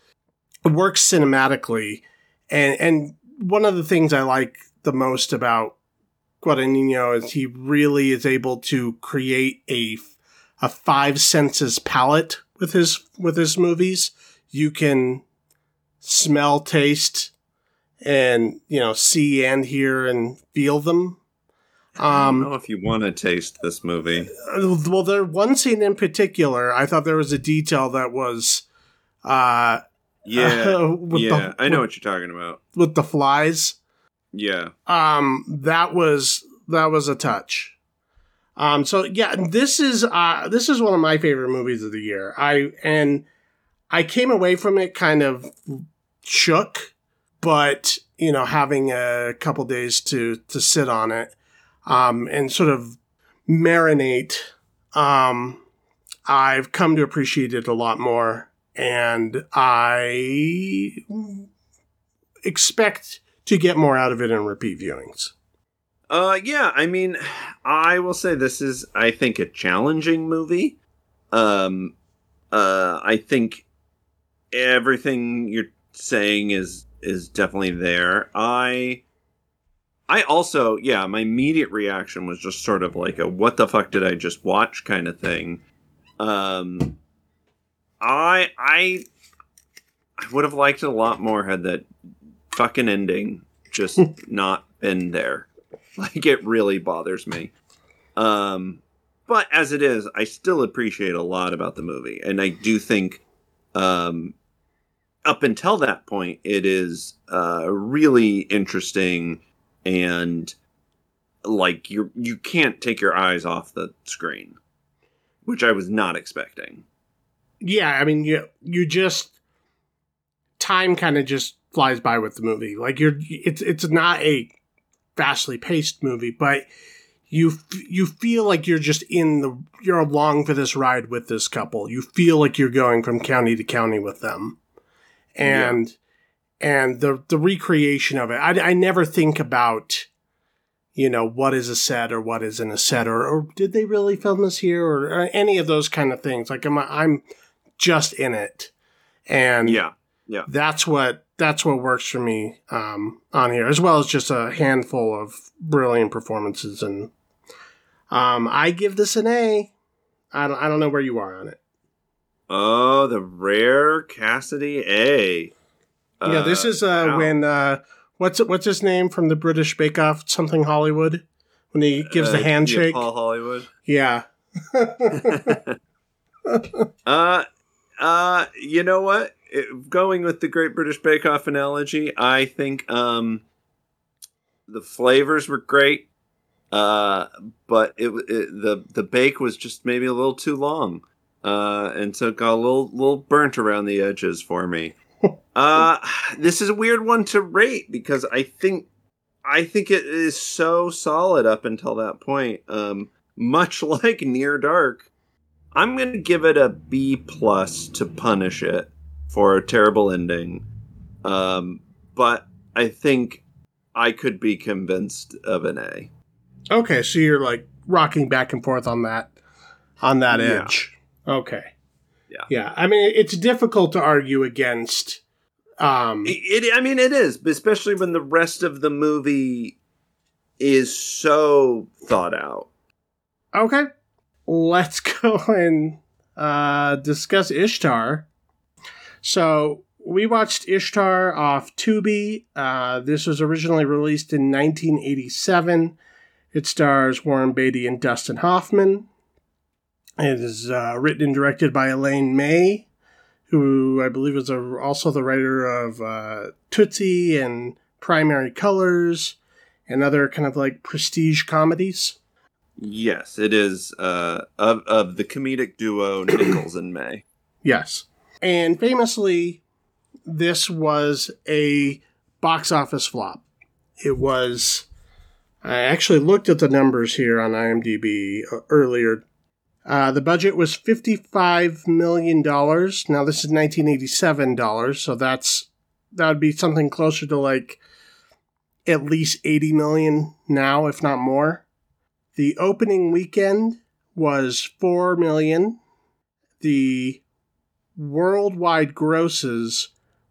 works cinematically. And and one of the things I like the most about Guadagnino is he really is able to create a a five senses palette with his with his movies. You can smell, taste, and you know see and hear and feel them. I Um, don't know if you want to taste this movie. uh, well, there one scene in particular, I thought there was a detail that was uh, Yeah. with yeah. the, I know what you're talking about. with the flies. Yeah. um that was that was a touch um so yeah this is uh this is one of my favorite movies of the year i and i came away from it kind of shook but you know having a couple days to to sit on it um and sort of marinate um i've come to appreciate it a lot more and i expect to get more out of it in repeat viewings. Uh, yeah. I mean, I will say this is, I think, a challenging movie. Um, uh, I think everything you're saying is is definitely there. I, I also, yeah, my immediate reaction was just sort of like a "what the fuck did I just watch" kind of thing. Um, I, I, I would have liked it a lot more had that fucking ending just not been there. Like it really bothers me. Um but as it is, I still appreciate a lot about the movie and I do think um up until that point it is uh really interesting and like you you can't take your eyes off the screen, which I was not expecting. Yeah, I mean, you you just time kind of just flies by with the movie. Like you're, it's it's not a fastly paced movie, but you you feel like you're just in the you're along for this ride with this couple. You feel like you're going from county to county with them, and and the the recreation of it. I I never think about. You know what is a set or what isn't a set, or, or did they really film this here, or, or any of those kind of things. Like I'm, I'm just in it, and Yeah. that's what that's what works for me um, on here, as well as just a handful of brilliant performances. And um, I give this an A. I don't I don't know where you are on it. Oh, the rare Cassidy A. yeah, this is uh, wow. when uh, what's what's his name from the British Bake Off? Something Hollywood when he gives the Uh, handshake. Yeah, Paul Hollywood. Yeah. uh, uh, you know what? It- going with the Great British Bake Off analogy, I think um, the flavors were great, uh, but it, it the the bake was just maybe a little too long, uh, and so it got a little little burnt around the edges for me. Uh, this is a weird one to rate because I think I think it is so solid up until that point. Um, much like Near Dark, I'm going to give it a B plus to punish it for a terrible ending. Um, but I think I could be convinced of an A. Okay, so you're like rocking back and forth on that on that Yeah. edge. Okay. Yeah. Yeah. I mean, it's difficult to argue against. Um, It, it- I mean, it is, especially when the rest of the movie is so thought out. okay, let's go and uh, discuss Ishtar. So we watched Ishtar off Tubi. Uh, this was originally released in 1987. It stars Warren Beatty and Dustin Hoffman. It is uh, written and directed by Elaine May, who I believe is a, also the writer of uh, Tootsie and Primary Colors and other kind of like prestige comedies. Yes, it is uh, of of the comedic duo Nichols and May. Yes. And famously, this was a box office flop. It was. I actually looked at the numbers here on IMDb uh, earlier. Uh, the budget was $55 million. Now, this is 1987 dollars, so that's that would be something closer to like at least 80 million now, if not more. The opening weekend was 4 million. The worldwide grosses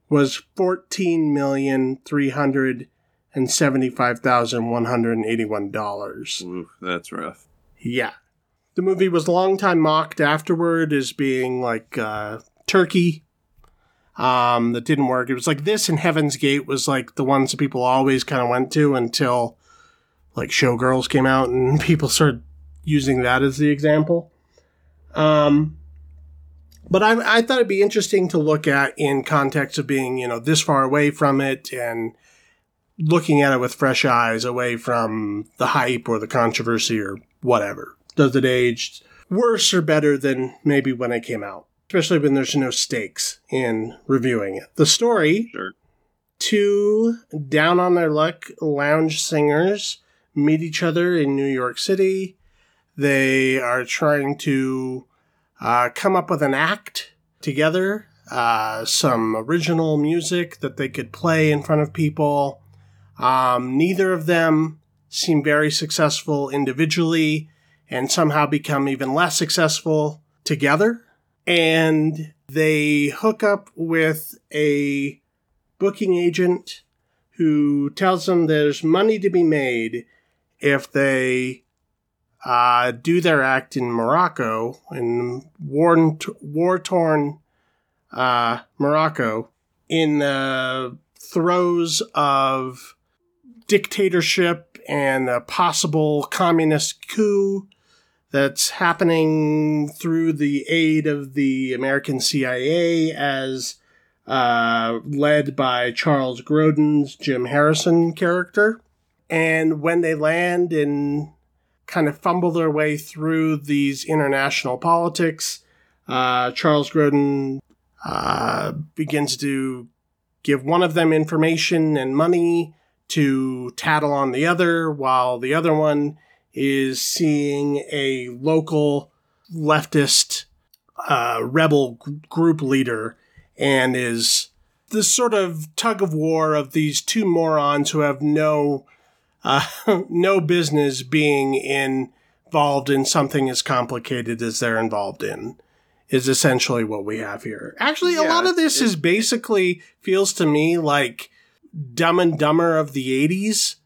was 14,375,181 dollars. Ooh, that's rough. Yeah. The movie was long time mocked afterward as being like uh, Turkey. Um, that didn't work. It was like this and Heaven's Gate was like the ones that people always kind of went to until like Showgirls came out and people started using that as the example. Um, but I, I thought it'd be interesting to look at in context of being, you know, this far away from it and looking at it with fresh eyes away from the hype or the controversy or whatever. Does it age worse or better than maybe when it came out? Especially when there's no stakes in reviewing it. The story Sure. two down on their luck lounge singers meet each other in New York City. They are trying to uh, come up with an act together, uh, some original music that they could play in front of people. Um, neither of them seem very successful individually and somehow become even less successful together. And they hook up with a booking agent who tells them there's money to be made if they uh, do their act in Morocco, in war torn uh, Morocco, in the throes of dictatorship and a possible communist coup that's happening through the aid of the American CIA as uh, led by Charles Grodin's Jim Harrison character. And when they land and kind of fumble their way through these international politics, uh, Charles Grodin uh, begins to give one of them information and money to tattle on the other, while the other one is seeing a local leftist uh, rebel g- group leader and is this sort of tug of war of these two morons who have no uh, no business being involved in something as complicated as they're involved in is essentially what we have here. Actually, a Yeah, lot of this is basically feels to me like Dumb and Dumber of the 80s,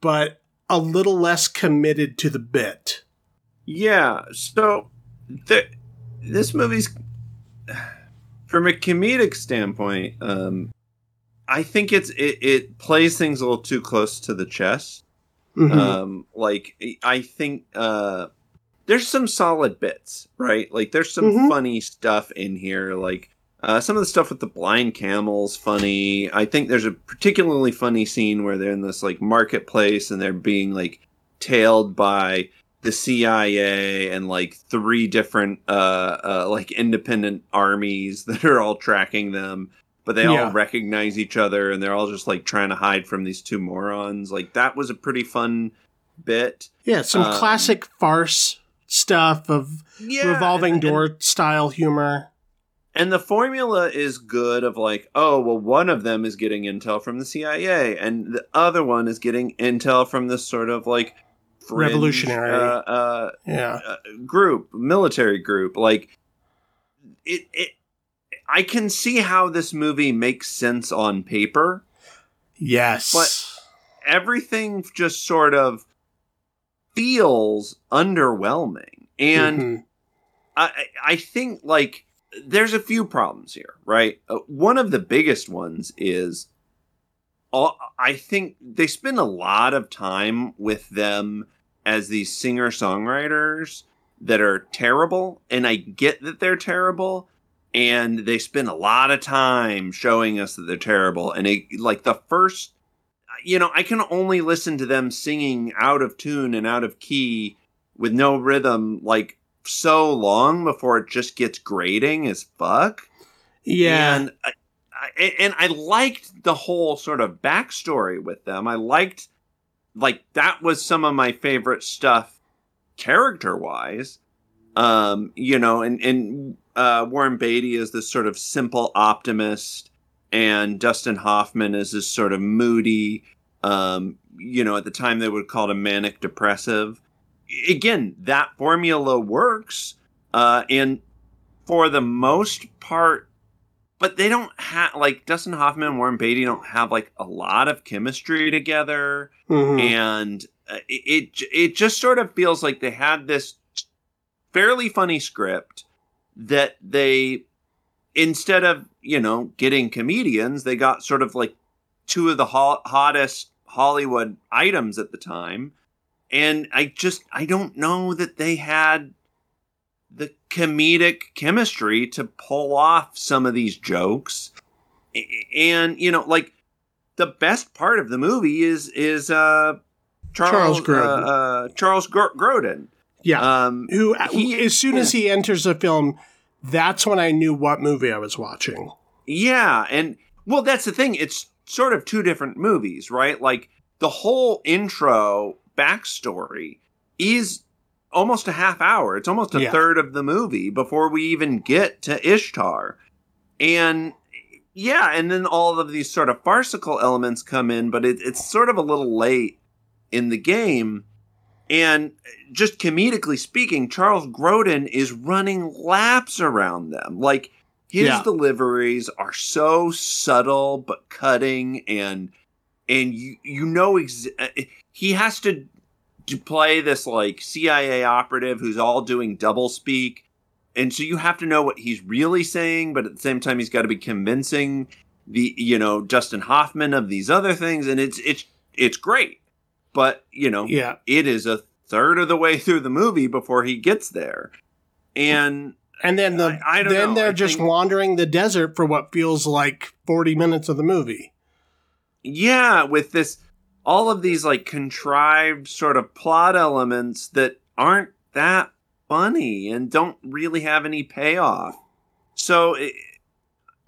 but a little less committed to the bit. Yeah. So th- this movie's from a comedic standpoint, um, I think it's it, it plays things a little too close to the chest. Mhm. Um, like I think uh, there's some solid bits, right? Like there's some Mhm. funny stuff in here. Like uh, some of the stuff with the blind camels, funny. I think there's a particularly funny scene where they're in this like marketplace and they're being like tailed by the CIA and like three different uh, uh like independent armies that are all tracking them but they Yeah. all recognize each other and they're all just like trying to hide from these two morons like that was a pretty fun bit yeah, some um, classic farce stuff of yeah revolving and- and- door style humor. And the formula is good of like, oh, well, one of them is getting intel from the CIA, and the other one is getting intel from this sort of like fringe, Revolutionary. uh, uh, Yeah. uh, group, military group. Like, it, it, I can see how this movie makes sense on paper. Yes. But- Everything just sort of feels underwhelming, and Mhm. I, I I think like there's a few problems here, right? Uh, one of the biggest ones is all, I think they spend a lot of time with them as these singer songwriters that are terrible, and I get that they're terrible, and they spend a lot of time showing us that they're terrible. And it, like the first, you know, I can only listen to them singing out of tune and out of key with no rhythm, like so long before it just gets grating as fuck. Yeah. And I, I, and I liked the whole sort of backstory with them. I liked, like, that was some of my favorite stuff character wise. Um, you know, and, and, uh, Warren Beatty is this sort of simple optimist, and Dustin Hoffman is this sort of moody, um, you know, at the time they would call it a manic depressive. Again, that formula works, uh, and for the most part, but they don't have like Dustin Hoffman and Warren Beatty don't have like a lot of chemistry together, Mhm. and uh, it, it it just sort of feels like they had this fairly funny script that they instead of you know getting comedians they got sort of like two of the ho- hottest hollywood items at the time and i just i don't know that they had the comedic chemistry to pull off some of these jokes and you know like the best part of the movie is is uh Charles charles Grodin. uh, uh, charles Gro- grodin yeah. um Who, he- as soon as he enters the film, that's when I knew what movie I was watching. Yeah, and well, that's the thing. It's sort of two different movies, right? Like the whole intro backstory is almost a half hour. It's almost a Yeah. third of the movie before we even get to Ishtar. And yeah, and then all of these sort of farcical elements come in, but it, it's sort of a little late in the game. And just comedically speaking, Charles Grodin is running laps around them. Like his Yeah. deliveries are so subtle but cutting, and and you you know ex- he has to play this like CIA operative who's all doing double speak, and so you have to know what he's really saying, but at the same time he's got to be convincing the you know Dustin Hoffman of these other things, and it's it's it's great, but you know Yeah. it is a third of the way through the movie before he gets there, and And then the I- I then know. they're I just think- wandering the desert for what feels like 40 minutes of the movie. yeah, with this all of these like contrived sort of plot elements that aren't that funny and don't really have any payoff. So it,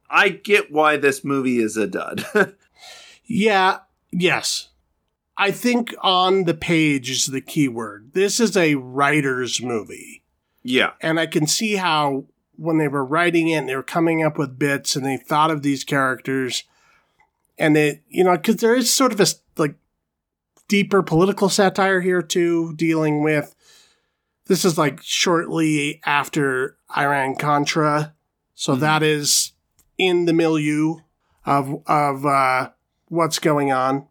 I get why this movie is a dud. Yeah, yes. I think on the page is the key word. This is a writer's movie. yeah. And I can see how when they were writing it, they were coming up with bits and they thought of these characters. And they, you know, because there is sort of a deeper political satire here too, dealing with this is like shortly after Iran Contra. So Mhm. that is in the milieu of, of, uh, what's going on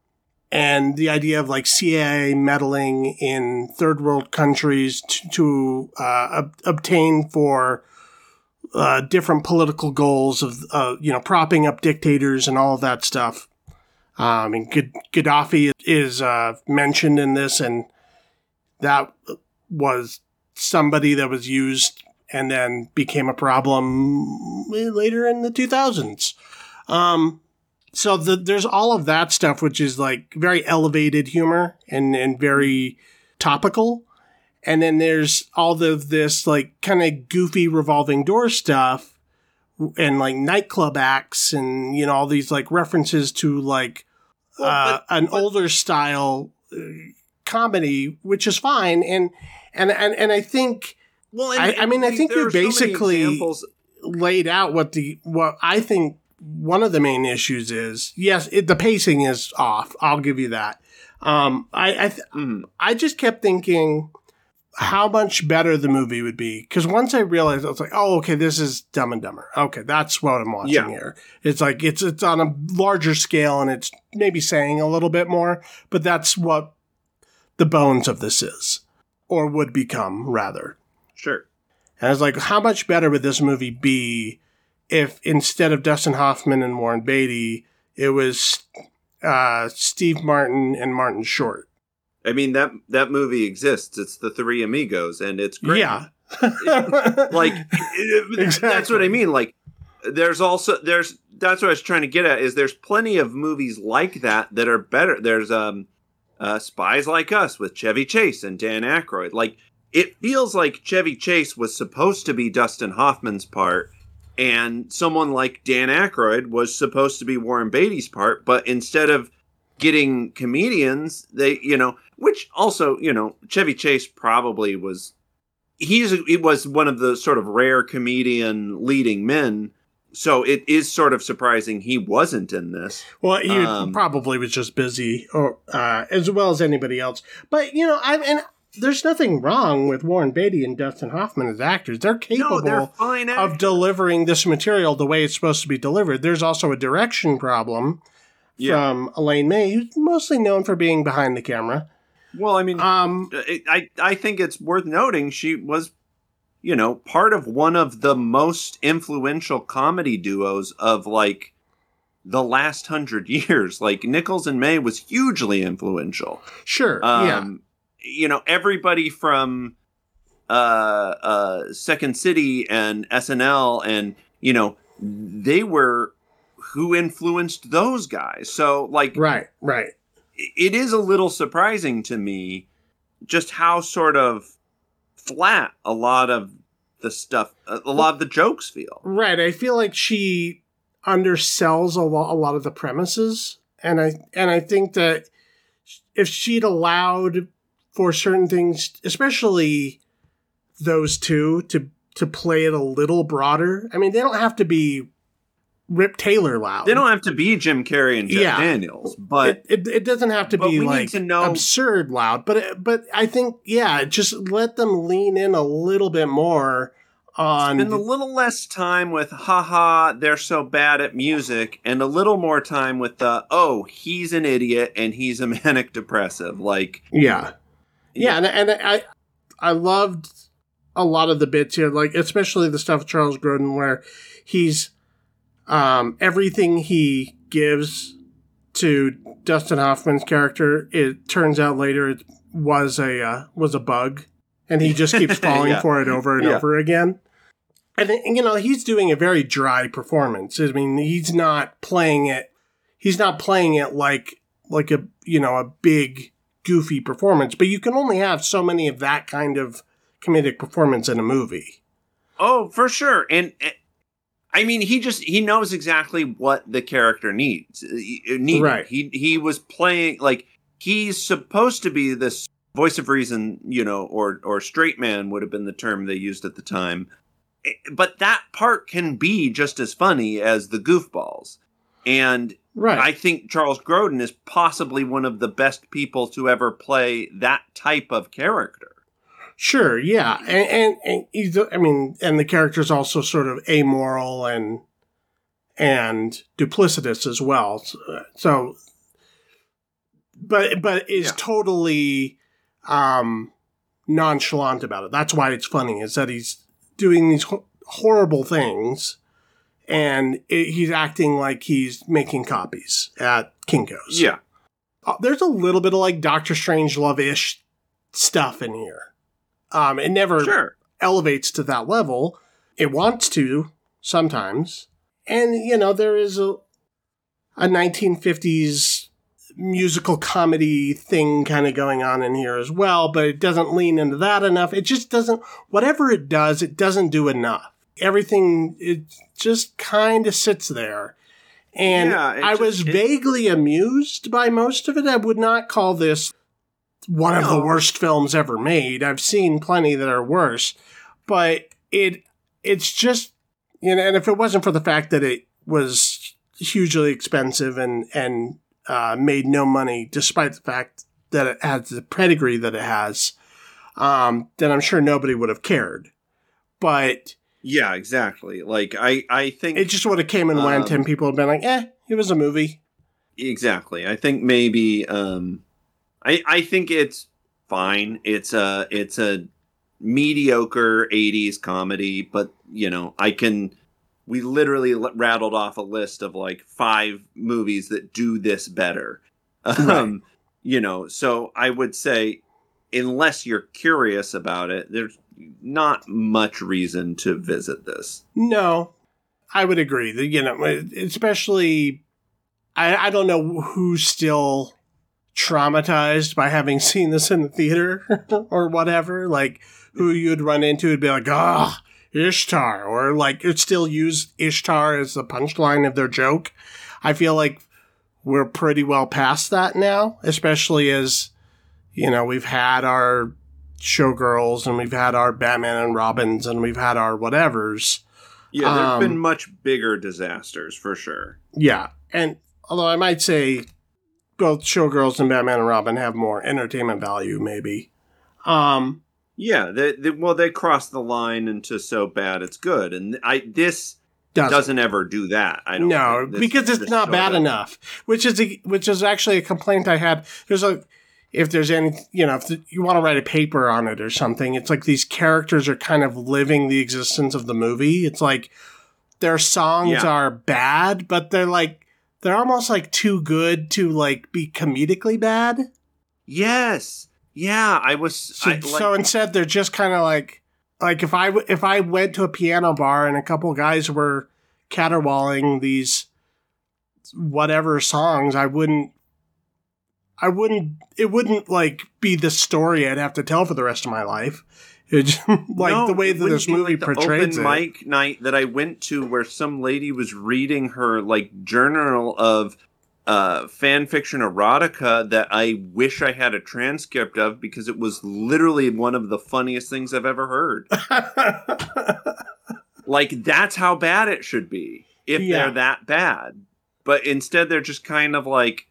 and the idea of like CIA meddling in third world countries to, to uh, ob- obtain for uh, different political goals of uh, you know propping up dictators and all of that stuff. Um, mean, Gad- Gaddafi is uh, mentioned in this, and that was somebody that was used and then became a problem later in the 2000s. Um, so the, there's all of that stuff, which is like very elevated humor and, and very topical. And then there's all of this like kind of goofy revolving door stuff and like nightclub acts and, you know, all these like references to like Well, uh, but- an but- older style uh, comedy, which is fine. And, and, and, and I think Well, I- I mean, I think you're so basically- laid out what the what I think one of the main issues is. Yes, it, the pacing is off. I'll give you that. Um, I I, th- Mhm. I just kept thinking how much better the movie would be because once I realized, I was like, oh, okay, this is Dumb and Dumber. Okay, that's what I'm watching Yeah. here. It's like it's it's on a larger scale and it's maybe saying a little bit more, but that's what the bones of this is, or would become rather. Sure. And I was like, how much better would this movie be if instead of Dustin Hoffman and Warren Beatty, it was uh, Steve Martin and Martin Short? I mean that that movie exists. It's the Three Amigos, and it's great. Yeah. like exactly. that's what I mean. Like there's also there's that's what I was trying to get at is there's plenty of movies like that that are better. There's um uh, Spies Like Us with Chevy Chase and Dan Aykroyd. Like it feels like Chevy Chase was supposed to be Dustin Hoffman's part, and someone like Dan Aykroyd was supposed to be Warren Beatty's part, but instead of getting comedians, they you know, which also you know Chevy Chase probably was. He's it was one of the sort of rare comedian leading men so it is sort of surprising he wasn't in this. Well, he um, probably was just busy, or uh, as well as anybody else. But you know, I and there's nothing wrong with Warren Beatty and Dustin Hoffman as actors. They're capable no, they're of delivering this material the way it's supposed to be delivered. There's also a direction problem yeah. from Elaine May, who's mostly known for being behind the camera. Well, I mean, um, I I think it's worth noting she was you know, part of one of the most influential comedy duos of like the last hundred years. Like Nichols and May was hugely influential. Sure. Um, yeah. You know, everybody from uh, uh, Second City and SNL, and you know, they were who influenced those guys. So, like, right, right. It is a little surprising to me just how sort of flat a lot of the stuff, a lot of the jokes feel. Right. I feel like she undersells a lot, a lot of the premises, and I and I think that if she'd allowed for certain things, especially those two, to to play it a little broader. I mean, they don't have to be Rip Taylor loud. They don't have to be Jim Carrey and Jeff yeah. Daniels, but it, it, it, doesn't have to be like to know, absurd loud. But it, but I think yeah, just let them lean in a little bit more on spend a little less time with haha they're so bad at music and a little more time with the oh he's an idiot and he's a manic depressive like yeah yeah, yeah and, and I I loved a lot of the bits here like especially the stuff with Charles Grodin where he's um, everything he gives to Dustin Hoffman's character, it turns out later it was a uh, was a bug, and he just keeps falling yeah. for it over and yeah. over again. And you know he's doing a very dry performance. I mean, he's not playing it. He's not playing it like like a you know a big goofy performance. But you can only have so many of that kind of comedic performance in a movie. Oh, for sure, and I mean, he just he knows exactly what the character needs. Uh, needed. Right. He he was playing like he's supposed to be this voice of reason, you know, or or straight man would have been the term they used at the time. Eh, but that part can be just as funny as the goofballs. And right. I think Charles Grodin is possibly one of the best people to ever play that type of character. Sure, yeah, and, and, and he's, I mean, and the character's also sort of amoral and and duplicitous as well. So, but but is yeah. totally um, nonchalant about it. That's why it's funny. Is that he's doing these ho- horrible things, and it, he's acting like he's making copies at Kinko's. Yeah, uh, there's a little bit of like Doctor Strangelove ish stuff in here. Um, it never sure. elevates to that level. It wants to sometimes. And, you know, there is a, a 1950s musical comedy thing kind of going on in here as well, but it doesn't lean into that enough. It just doesn't, whatever it does, it doesn't do enough. Everything, it just kind of sits there. And yeah, I just, was vaguely amused by most of it. I would not call this one no. of the worst films ever made. I've seen plenty that are worse, but it it's just you know, and if it wasn't for the fact that it was hugely expensive and and uh, made no money, despite the fact that it has the pedigree that it has, um, then I'm sure nobody would have cared. But yeah, exactly. Like I, I think it just would have came and went, um, and people have been like, "Eh, it was a movie." Exactly. I think maybe um, I I think it's fine. It's a it's a mediocre 80s comedy, but you know, I can we literally rattled off a list of like five movies that do this better. Right. Um, you know, so I would say, unless you're curious about it, there's not much reason to visit this. No, I would agree. You know, especially, I I don't know who's still traumatized by having seen this in the theater or whatever. Like who you'd run into would be like, ah, Ishtar, or like it still use Ishtar as the punchline of their joke. I feel like we're pretty well past that now, especially as you know we've had our showgirls and we've had our Batman and Robins and we've had our whatevers. Yeah, there've Um, been much bigger disasters for sure. Yeah, and although I might say both showgirls and Batman and Robin have more entertainment value, maybe. Um, Yeah, they, they, well, they cross the line into so bad it's good, and I this doesn't. doesn't, ever do that. I don't no. This- because it's not bad enough. Which is a, which is actually a complaint I had. There's a if there's any you know if you want to write a paper on it or something, it's like these characters are kind of living the existence of the movie. It's like their songs Yeah. are bad, but they're like they're almost like too good to like be comedically bad. Yes, yeah, I was. So, I, like, so instead, they're just kind of like like if I w- if I went to a piano bar and a couple guys were caterwauling these whatever songs, I wouldn't. I wouldn't. It wouldn't like be the story I'd have to tell for the rest of my life. It just, like no, the way that this movie like the portrays open it. mic night that I went to, where some lady was reading her like journal of uh, fan fiction erotica that I wish I had a transcript of because it was literally one of the funniest things I've ever heard. like that's how bad it should be if Yeah. they're that bad. But instead, they're just kind of like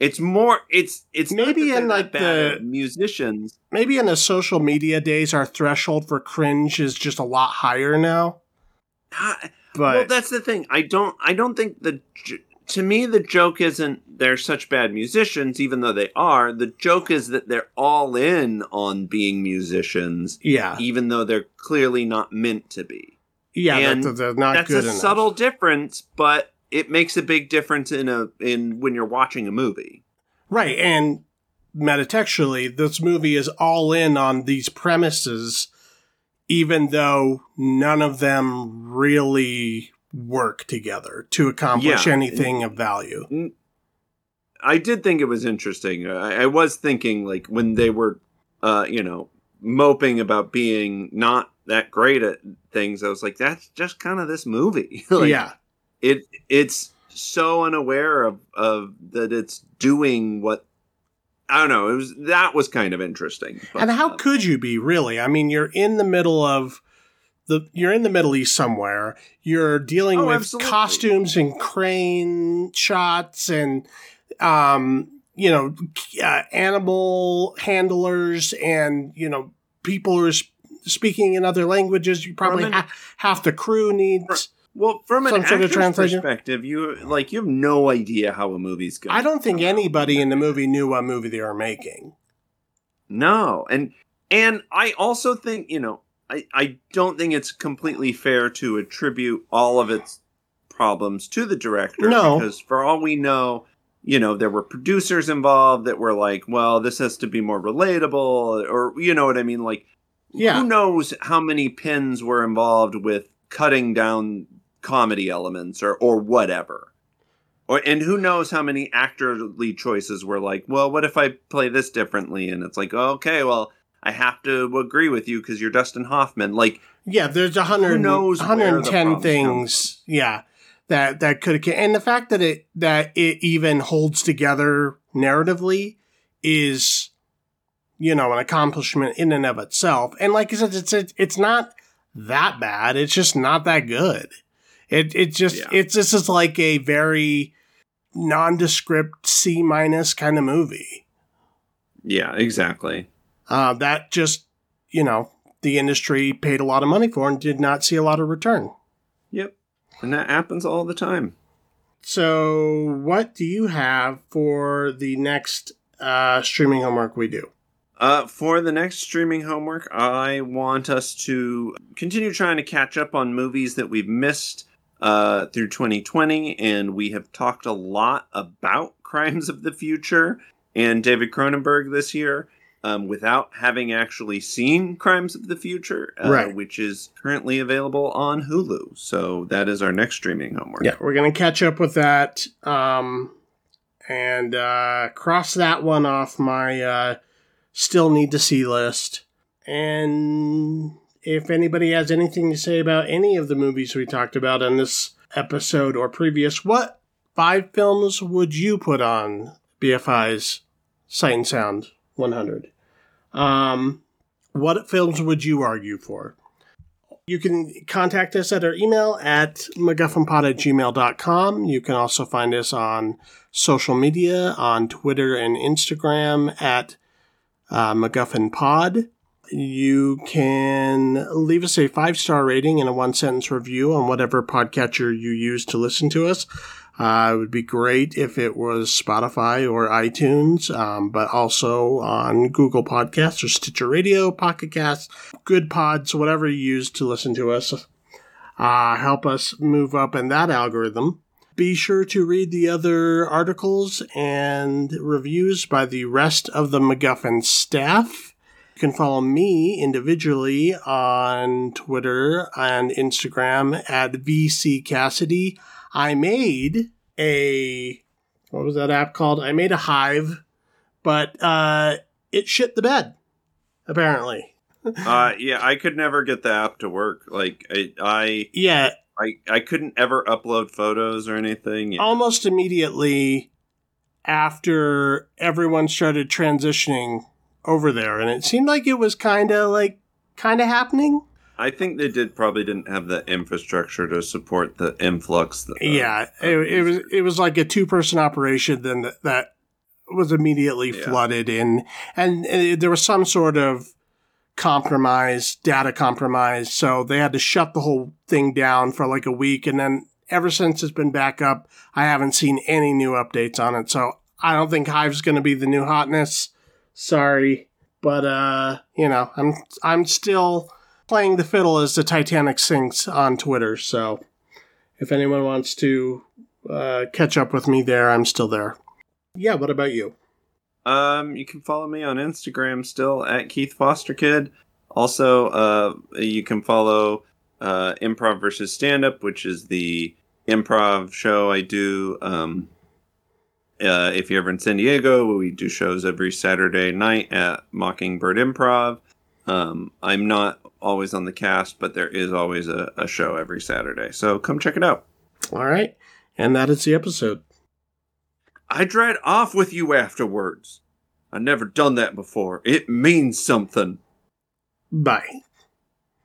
it's more. It's it's Maybe in, like, the- musicians. Maybe in the social media days, our threshold for cringe is just a lot higher now. I- But well, that's the thing. I don't. I don't think the. To me, the joke isn't they're such bad musicians, even though they are. The joke is that they're all in on being musicians, yeah, even though they're clearly not meant to be. yeah, and that, they're not That's good a enough. subtle difference, but it makes a big difference in a in when you're watching a movie. Right, and metatextually, this movie is all in on these premises, even though none of them really work together to accomplish Yeah. anything of value. I did think it was interesting. I, I was thinking like when they were, uh, you know, moping about being not that great at things. I was like, that's just kind of this movie. like, yeah, it it's so unaware of of that it's doing what I don't know. It was that was kind of interesting. But, and how uh, could you be really? I mean, you're in the middle of the you're in the Middle East somewhere. You're dealing Oh, with absolutely. costumes and crane shots and um, you know, uh, animal handlers and you know people who are sp- speaking in other languages. You probably ha- half the crew needs. Well from an sort of translation? perspective, you like you have no idea how a movie's going. I don't think anybody in the movie knew what movie they were making. No, and and I also think you know I I don't think it's completely fair to attribute all of its problems to the director. No. because for all we know, you know there were producers involved that were like, well, this has to be more relatable, or you know what I mean, like. Yeah. Who knows how many pins were involved with cutting down comedy elements or or whatever. Or and who knows how many actorly choices were like, well, what if I play this differently? And it's like, okay, well, I have to agree with you because you're Dustin Hoffman. Like, Yeah, there's a hundred, knows where the 110 problems come things. Yeah, that that could and the fact that it that it even holds together narratively is, you know, an accomplishment in and of itself. And like I said, it's it's, it's not that bad. It's just not that good. It it just Yeah. it's this is like a very nondescript C minus kind of movie. yeah, exactly. Uh, that just you know the industry paid a lot of money for and did not see a lot of return. Yep. And that happens all the time. So, what do you have for the next uh, streaming homework we do? Uh, for the next streaming homework, I want us to continue trying to catch up on movies that we've missed uh, through 2020, and we have talked a lot about Crimes of the Future, and David Cronenberg this year. Um, without having actually seen Crimes of the Future, uh, Right. which is currently available on Hulu. So that is our next streaming homework. Yeah, we're gonna catch up with that, um, and uh, cross that one off my uh, still need to see list. And if anybody has anything to say about any of the movies we talked about in this episode or previous, what five films would you put on BFI's Sight and Sound 100? Um, what films would you argue for? You can contact us at our email at MacGuffinPod at gmail.com. You can also find us on social media on Twitter and Instagram at uh, MacGuffinPod. You can leave us a five star rating and a one sentence review on whatever podcatcher you use to listen to us. Uh, it would be great if it was Spotify or iTunes, um, but also on Google Podcasts or Stitcher Radio, Pocket Casts, Good Pods, whatever you use to listen to us. Uh, help us move up in that algorithm. Be sure to read the other articles and reviews by the rest of the MacGuffin staff. You can follow me individually on Twitter and Instagram at VC Cassidy. I made a what was that app called? I made a hive, but uh, it shit the bed. Apparently, Uh, yeah, I could never get the app to work. Like I, I, yeah. I, I couldn't ever upload photos or anything. Yeah. Almost immediately after everyone started transitioning over there, and it seemed like it was kind of like kind of happening. I think they did probably didn't have the infrastructure to support the influx. That, uh, yeah, it, it was it was like a two person operation then that, that was immediately Yeah. flooded in, and uh, there was some sort of compromise, data compromise, so they had to shut the whole thing down for like a week, and then ever since it's been back up, I haven't seen any new updates on it. So I don't think Hive's going to be the new hotness. Sorry, but uh, you know, I'm I'm still playing the fiddle as the Titanic sinks on Twitter. So if anyone wants to uh, catch up with me there, I'm still there. Yeah. What about you? Um, you can follow me on Instagram still at Keith Foster Kid. Also, uh, you can follow uh, Improv versus Stand Up, which is the improv show I do. Um, uh, if you're ever in San Diego, we do shows every Saturday night at Mockingbird Improv. Um, I'm not always on the cast, but there is always a, a show every Saturday. So come check it out. All right. And that is the episode. I dried off with you afterwards. I've never done that before. It means something. Bye.